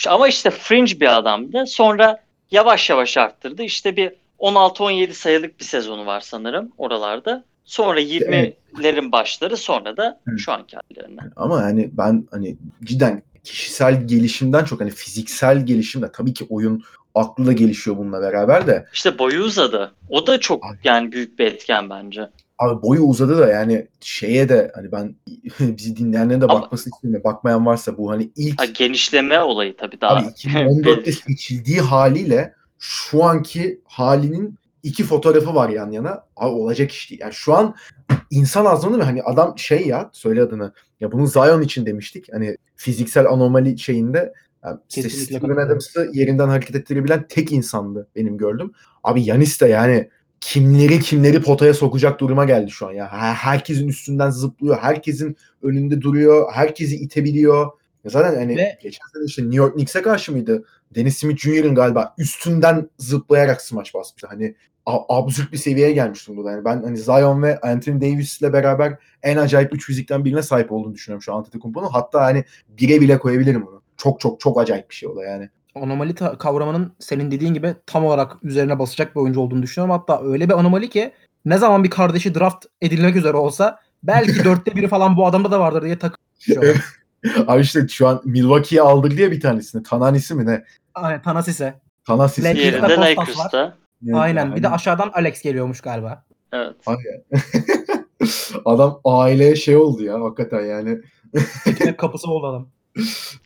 Ama işte fringe bir adamdı. Sonra yavaş yavaş arttırdı. İşte bir 16-17 sayılık bir sezonu var sanırım oralarda. Sonra 20'lerin başları sonra da Evet. şu anki hallerine. Ama yani ben hani cidden kişisel gelişimden çok hani fiziksel gelişim de tabii ki oyun aklı da gelişiyor bununla beraber de. İşte boyu uzadı. O da çok Abi. yani büyük bir etken bence. Abi boyu uzadı da yani şeye de hani ben [LAUGHS] bizi dinleyenlerin de bakmasını istiyorum. Bakmayan varsa bu hani ilk Ha, genişleme olayı tabii daha. Abi [LAUGHS] 2014'te seçildiği haliyle şu anki halinin iki fotoğrafı var yan yana. Abi olacak iş değil. Yani şu an insan azmanı ve hani adam şey ya söyle adını. Ya bunu Zion için demiştik. Hani fiziksel anomali şeyinde yani işte Steven. Adams'ı yerinden hareket ettirebilen tek insandı benim gördüm. Abi Yanis de yani kimleri kimleri potaya sokacak duruma geldi şu an ya. Her- Herkesin üstünden zıplıyor. Herkesin önünde duruyor. Herkesi itebiliyor. Ya zaten hani Ve- geçen sene işte New York Knicks'e karşı mıydı? Dennis Smith Jr.'ın galiba üstünden zıplayarak smaç basmıştı. Hani absürt bir seviyeye gelmiş durumda. Yani ben hani Zion ve Anthony Davis'le beraber en acayip üç fizikten birine sahip olduğunu düşünüyorum şu an Antetokounmpo'nun. Hatta hani bire bile koyabilirim onu. Çok çok çok acayip bir şey o da yani. anomali kavramının senin dediğin gibi tam olarak üzerine basacak bir oyuncu olduğunu düşünüyorum. Hatta öyle bir anomali ki ne zaman bir kardeşi draft edilmek üzere olsa belki [LAUGHS] dörtte biri falan bu adamda da vardır diye takılıyor. [LAUGHS] Abi işte şu an Milwaukee'ye aldık diye bir tanesini. Tananisi mi ne? Aynen Tanasis'e. Tanasisi. Lakers'ta Diğerinde Kostas Lakers'ta. Evet, Aynen. yani. Bir de aşağıdan Alex geliyormuş galiba. Evet. [LAUGHS] Adam aileye şey oldu ya hakikaten yani. Ekmek [LAUGHS] kapısı oldu adam.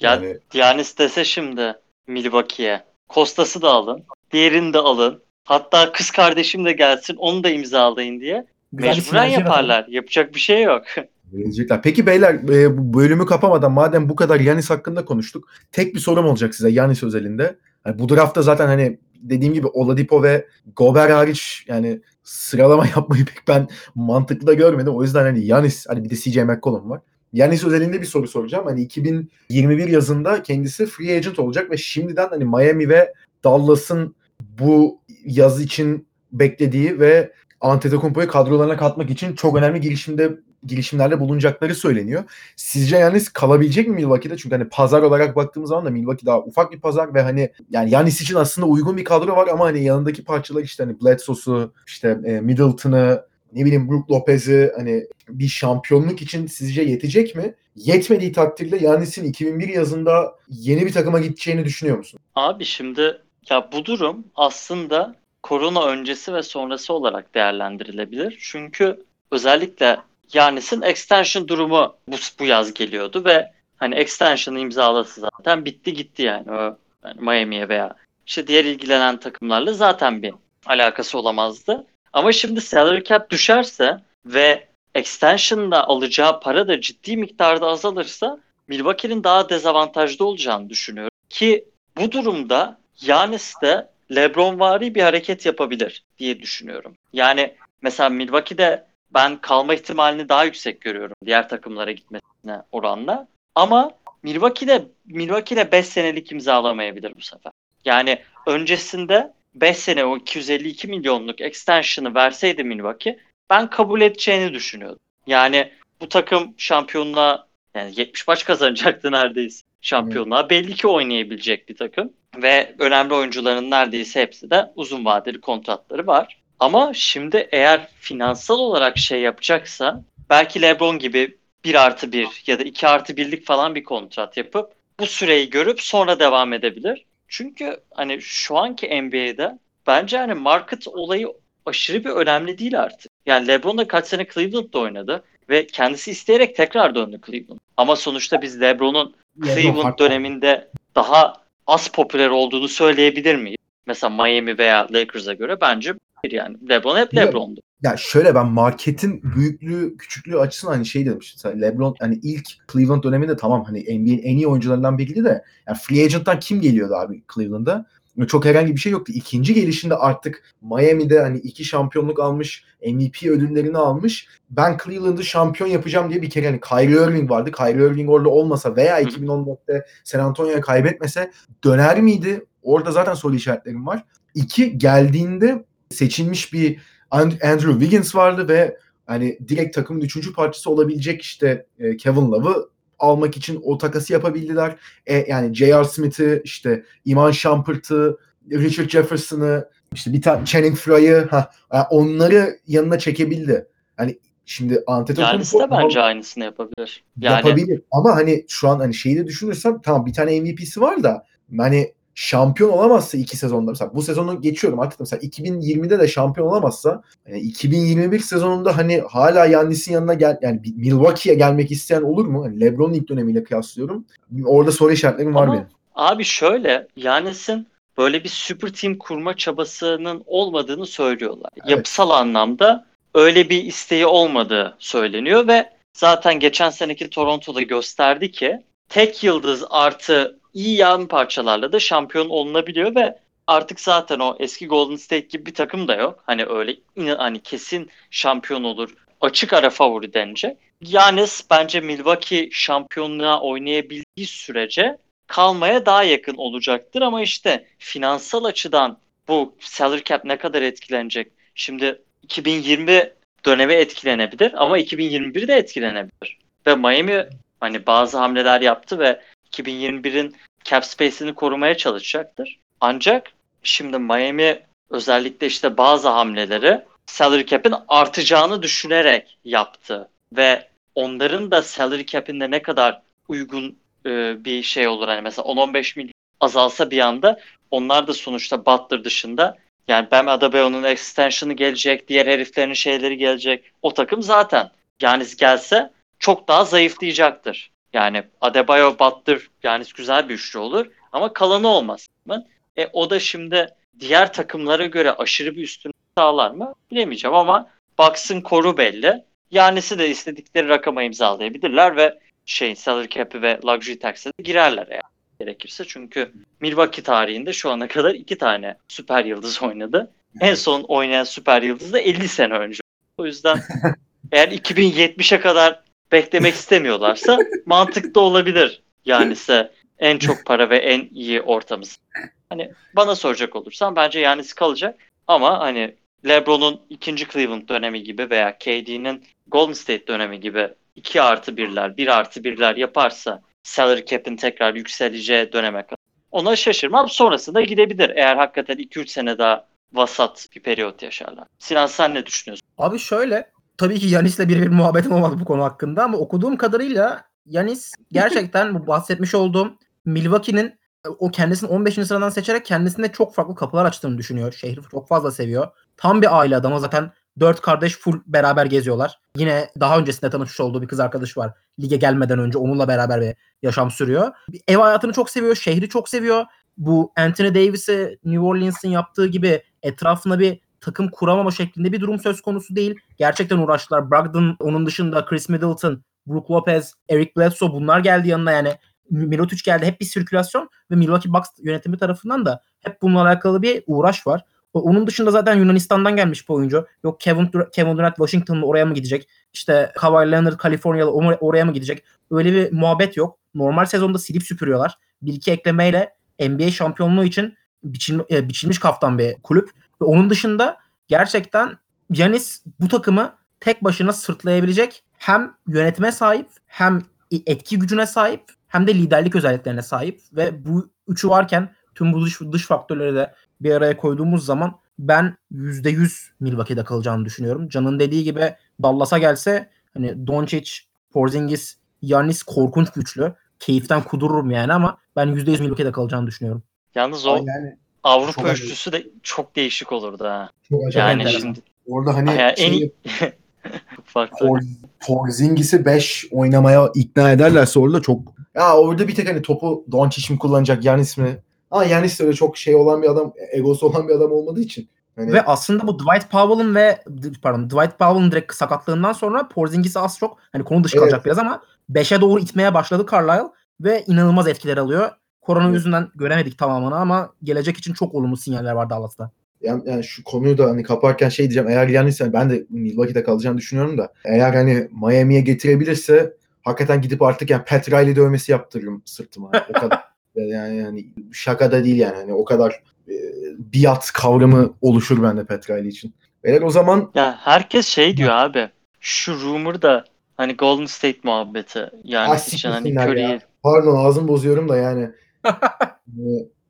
Ya Yani Giannis dese şimdi Milwaukee'ye. Kostas'ı da alın. Diğerini de alın. Hatta kız kardeşim de gelsin onu da imzalayın diye. Güzel Mecburen yaparlar. Yapacak bir şey yok. Verecekler. Peki beyler e, bu bölümü kapamadan madem bu kadar Yanis hakkında konuştuk. Tek bir sorum olacak size Yanis özelinde. Hani bu draftta zaten hani dediğim gibi Oladipo ve Gober hariç yani sıralama [LAUGHS] yapmayı pek ben mantıklı da görmedim. O yüzden hani Yanis hani bir de CJ McCollum var. Yanis özelinde bir soru soracağım. Hani 2021 yazında kendisi free agent olacak ve şimdiden hani Miami ve Dallas'ın bu yaz için beklediği ve Antetokounmpo'yu kadrolarına katmak için çok önemli girişimde girişimlerde bulunacakları söyleniyor. Sizce Yanis kalabilecek mi Milwaukee'de? Çünkü hani pazar olarak baktığımız zaman da Milwaukee daha ufak bir pazar ve hani yani Yanis için aslında uygun bir kadro var ama hani yanındaki parçalar işte hani Bledsoe'su, işte e, Middleton'ı, ne bileyim Brook Lopez'i hani bir şampiyonluk için sizce yetecek mi? Yetmediği takdirde Yanis'in 2001 yazında yeni bir takıma gideceğini düşünüyor musun? Abi şimdi ya bu durum aslında korona öncesi ve sonrası olarak değerlendirilebilir. Çünkü özellikle Yanis'in extension durumu bu, bu yaz geliyordu ve hani extension'ı imzalası zaten bitti gitti yani. O yani Miami'ye veya işte diğer ilgilenen takımlarla zaten bir alakası olamazdı. Ama şimdi salary cap düşerse ve extension'da alacağı para da ciddi miktarda azalırsa Milwaukee'nin daha dezavantajlı olacağını düşünüyorum. Ki bu durumda Yanis de LeBron vari bir hareket yapabilir diye düşünüyorum. Yani mesela Milwaukee'de ben kalma ihtimalini daha yüksek görüyorum diğer takımlara gitmesine oranla. Ama Milwaukee'de Milwaukee'de 5 senelik imzalamayabilir bu sefer. Yani öncesinde 5 sene o 252 milyonluk extension'ı verseydi Milwaukee ben kabul edeceğini düşünüyordum. Yani bu takım şampiyonluğa yani 70 maç kazanacaktı neredeyse şampiyonluğa. Belli ki oynayabilecek bir takım ve önemli oyuncuların neredeyse hepsi de uzun vadeli kontratları var. Ama şimdi eğer finansal olarak şey yapacaksa belki LeBron gibi 1 artı 1 ya da 2 artı 1'lik falan bir kontrat yapıp bu süreyi görüp sonra devam edebilir. Çünkü hani şu anki NBA'de bence hani market olayı aşırı bir önemli değil artık. Yani LeBron da kaç sene Cleveland'da oynadı ve kendisi isteyerek tekrar döndü Cleveland. Ama sonuçta biz LeBron'un Cleveland döneminde daha az popüler olduğunu söyleyebilir miyiz? Mesela Miami veya Lakers'a göre bence yani. LeBron hep LeBron'du. Ya şöyle ben marketin büyüklüğü, küçüklüğü açısından hani şey demiştim. LeBron hani ilk Cleveland döneminde tamam hani NBA'nin en iyi oyuncularından biriydi de yani free agent'tan kim geliyordu abi Cleveland'a? Çok herhangi bir şey yoktu. İkinci gelişinde artık Miami'de hani iki şampiyonluk almış, MVP ödüllerini almış. Ben Cleveland'ı şampiyon yapacağım diye bir kere hani Kyrie Irving vardı. Kyrie Irving orada olmasa veya 2014'te San Antonio'ya kaybetmese döner miydi? Orada zaten soru işaretlerim var. İki geldiğinde seçilmiş bir Andrew Wiggins vardı ve hani direkt takımın üçüncü parçası olabilecek işte Kevin Love'ı almak için o takası yapabildiler. E, yani J.R. Smith'i, işte Iman Shumpert'ı, Richard Jefferson'ı, işte bir tane Channing Frye'ı yani onları yanına çekebildi. Hani şimdi Antetokounmpo de bence aynısını yapabilir. Yani, yapabilir ama hani şu an hani şeyi de düşünürsem tamam bir tane MVP'si var da hani şampiyon olamazsa iki sezonda mesela bu sezonu geçiyorum artık mesela 2020'de de şampiyon olamazsa yani 2021 sezonunda hani hala Yannis'in yanına gel yani Milwaukee'ye gelmek isteyen olur mu? Hani LeBron'un ilk dönemiyle kıyaslıyorum. Orada soru işaretlerim var Ama, benim. Abi şöyle Yannis'in böyle bir süper team kurma çabasının olmadığını söylüyorlar. Evet. Yapısal anlamda öyle bir isteği olmadığı söyleniyor ve zaten geçen seneki Toronto'da gösterdi ki tek yıldız artı iyi yan parçalarla da şampiyon olunabiliyor ve artık zaten o eski Golden State gibi bir takım da yok. Hani öyle hani kesin şampiyon olur. Açık ara favori denecek. Yanis bence Milwaukee şampiyonluğa oynayabildiği sürece kalmaya daha yakın olacaktır ama işte finansal açıdan bu salary cap ne kadar etkilenecek? Şimdi 2020 dönemi etkilenebilir ama 2021 de etkilenebilir. Ve Miami hani bazı hamleler yaptı ve 2021'in cap space'ini korumaya çalışacaktır. Ancak şimdi Miami özellikle işte bazı hamleleri salary cap'in artacağını düşünerek yaptı ve onların da salary cap'inde ne kadar uygun e, bir şey olur hani mesela 10-15 milyon azalsa bir anda onlar da sonuçta Butler dışında yani Bam Adebayo'nun extension'ı gelecek, diğer heriflerin şeyleri gelecek. O takım zaten yani gelse çok daha zayıflayacaktır. Yani Adebayo, Butler yani güzel bir üçlü olur ama kalanı olmaz. E, o da şimdi diğer takımlara göre aşırı bir üstünlük sağlar mı bilemeyeceğim ama Bucks'ın koru belli. Yanisi de istedikleri rakama imzalayabilirler ve şey salary cap'i ve luxury tax'e de girerler eğer gerekirse. Çünkü Milwaukee tarihinde şu ana kadar iki tane süper yıldız oynadı. En son oynayan süper yıldız da 50 sene önce. O yüzden [LAUGHS] eğer 2070'e kadar beklemek [LAUGHS] istemiyorlarsa mantıklı olabilir. Yani ise en çok para ve en iyi ortamız. Hani bana soracak olursan bence Yanis kalacak ama hani LeBron'un ikinci Cleveland dönemi gibi veya KD'nin Golden State dönemi gibi 2 artı 1'ler, 1 artı 1'ler yaparsa salary cap'in tekrar yükseleceği döneme kadar. Ona şaşırmam. Sonrasında gidebilir. Eğer hakikaten 2-3 sene daha vasat bir periyot yaşarlar. Sinan sen ne düşünüyorsun? Abi şöyle tabii ki Yanis'le birebir muhabbetim olmadı bu konu hakkında ama okuduğum kadarıyla Yanis [LAUGHS] gerçekten bu bahsetmiş olduğum Milwaukee'nin o kendisini 15. sıradan seçerek kendisinde çok farklı kapılar açtığını düşünüyor. Şehri çok fazla seviyor. Tam bir aile adamı zaten dört kardeş full beraber geziyorlar. Yine daha öncesinde tanışmış olduğu bir kız arkadaşı var. Lige gelmeden önce onunla beraber bir yaşam sürüyor. Ev hayatını çok seviyor, şehri çok seviyor. Bu Anthony Davis'i New Orleans'ın yaptığı gibi etrafına bir takım kuramama şeklinde bir durum söz konusu değil. Gerçekten uğraştılar. Brogdon onun dışında Chris Middleton, Brook Lopez, Eric Bledsoe bunlar geldi yanına yani. Mirotic geldi. Hep bir sirkülasyon ve Milwaukee Bucks yönetimi tarafından da hep bununla alakalı bir uğraş var. Onun dışında zaten Yunanistan'dan gelmiş bu oyuncu. Yok Kevin, Dur- Kevin Durant Washington'la oraya mı gidecek? İşte Kawhi Leonard Kaliforniyalı or- oraya mı gidecek? Öyle bir muhabbet yok. Normal sezonda silip süpürüyorlar. Bir iki eklemeyle NBA şampiyonluğu için biçil, e, biçilmiş kaftan bir kulüp. Ve onun dışında gerçekten Yanis bu takımı tek başına sırtlayabilecek hem yönetime sahip hem etki gücüne sahip hem de liderlik özelliklerine sahip ve bu üçü varken tüm bu dış, dış faktörleri de bir araya koyduğumuz zaman ben %100 Milwaukee'de kalacağını düşünüyorum. Can'ın dediği gibi Dallas'a gelse hani Doncic, Porzingis, Yannis korkunç güçlü. Keyiften kudururum yani ama ben %100 Milwaukee'de kalacağını düşünüyorum. Yalnız o Yani Avrupa çok üçlüsü de çok değişik olurdu ha. çok acayip Yani enteresan. şimdi Orada hani Ya en şey, iyi [LAUGHS] farklı. Por, Porzingis'i 5 oynamaya ikna ederlerse orada çok ya orada bir tek hani topu Doncic mi kullanacak Yanis mi? Ama Yanis de öyle çok şey olan bir adam, egosu olan bir adam olmadığı için. Hani Ve aslında bu Dwight Powell'ın ve pardon Dwight Powell'ın direkt sakatlığından sonra Porzingis'i az çok hani konu dışı Evet. kalacak biraz ama 5'e doğru itmeye başladı Carlisle ve inanılmaz etkiler alıyor. Korona yüzünden göremedik tamamını ama gelecek için çok olumlu sinyaller var Dallas'ta. yani, yani şu konuyu da hani kaparken şey diyeceğim. Eğer yani ben de Milwaukee'de kalacağını düşünüyorum da eğer hani Miami'ye getirebilirse hakikaten gidip artık yani Pat Riley dövmesi yaptırırım sırtıma. O [LAUGHS] kadar. yani yani şaka da değil yani. Hani o kadar e, biat kavramı oluşur bende Pat Riley için. Eğer o zaman Ya herkes şey diyor abi. Şu rumor da hani Golden State muhabbeti. Yani Ah, için hani Curry'i ya. pardon ağzım bozuyorum da yani. E,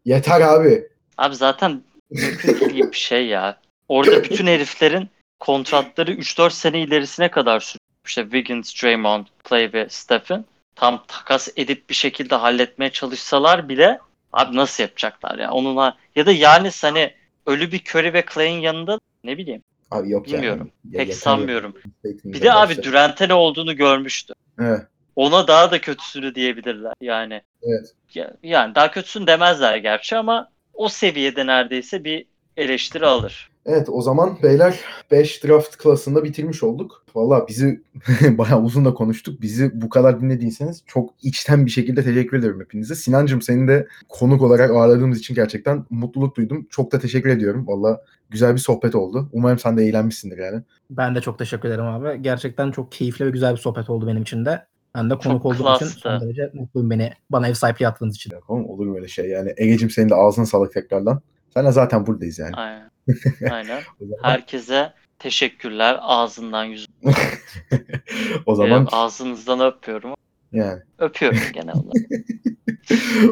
yeter abi. Abi zaten mümkün değil gibi bir şey ya. Orada bütün heriflerin kontratları 3-4 sene ilerisine kadar sürüyor. İşte Wiggins, Draymond, Clay ve Stephen tam takas edip bir şekilde halletmeye çalışsalar bile abi nasıl yapacaklar ya? Onunla ya da yani hani ölü bir Curry ve Clay'in yanında ne bileyim Abi yok Bilmiyorum. yani. pek yeter sanmıyorum. ya. Bir de abi. Durant'e ne olduğunu görmüştü. Evet. Ona daha da kötüsünü diyebilirler yani. Evet. Ya- Yani daha kötüsünü demezler gerçi ama o seviyede neredeyse bir eleştiri alır. Evet o zaman beyler 5 draft klasında bitirmiş olduk. Valla bizi [LAUGHS] bayağı uzun da konuştuk. Bizi bu kadar dinlediyseniz çok içten bir şekilde teşekkür ederim hepinize. Sinancım seni de konuk olarak ağırladığımız için gerçekten mutluluk duydum. Çok da teşekkür ediyorum. Valla güzel bir sohbet oldu. Umarım sen de eğlenmişsindir yani. Ben de çok teşekkür ederim abi. Gerçekten çok keyifli ve güzel bir sohbet oldu benim için de. Ben de konuk Çok olduğum için klastı. son derece mutluyum beni bana ev sahipliği yaptığınız için. Tamam olur mu öyle şey yani. Ege'cim senin de ağzına sağlık tekrardan. Sen de zaten buradayız yani. Aynen. [LAUGHS] Aynen. Herkese teşekkürler ağzından yüzünden. [LAUGHS] o zaman Ağzınızdan öpüyorum. Yani. Öpüyorum genel olarak.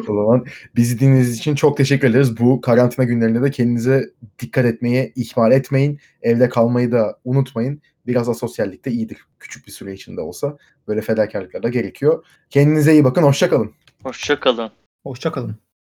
[LAUGHS] o zaman bizi dinlediğiniz için çok teşekkür ederiz. Bu karantina günlerinde de kendinize dikkat etmeye ihmal etmeyin. Evde kalmayı da unutmayın. Biraz asosyallik de iyidir. Küçük bir süre içinde olsa. Böyle fedakarlıklar da gerekiyor. Kendinize iyi bakın. Hoşçakalın. Hoşçakalın. Hoşçakalın.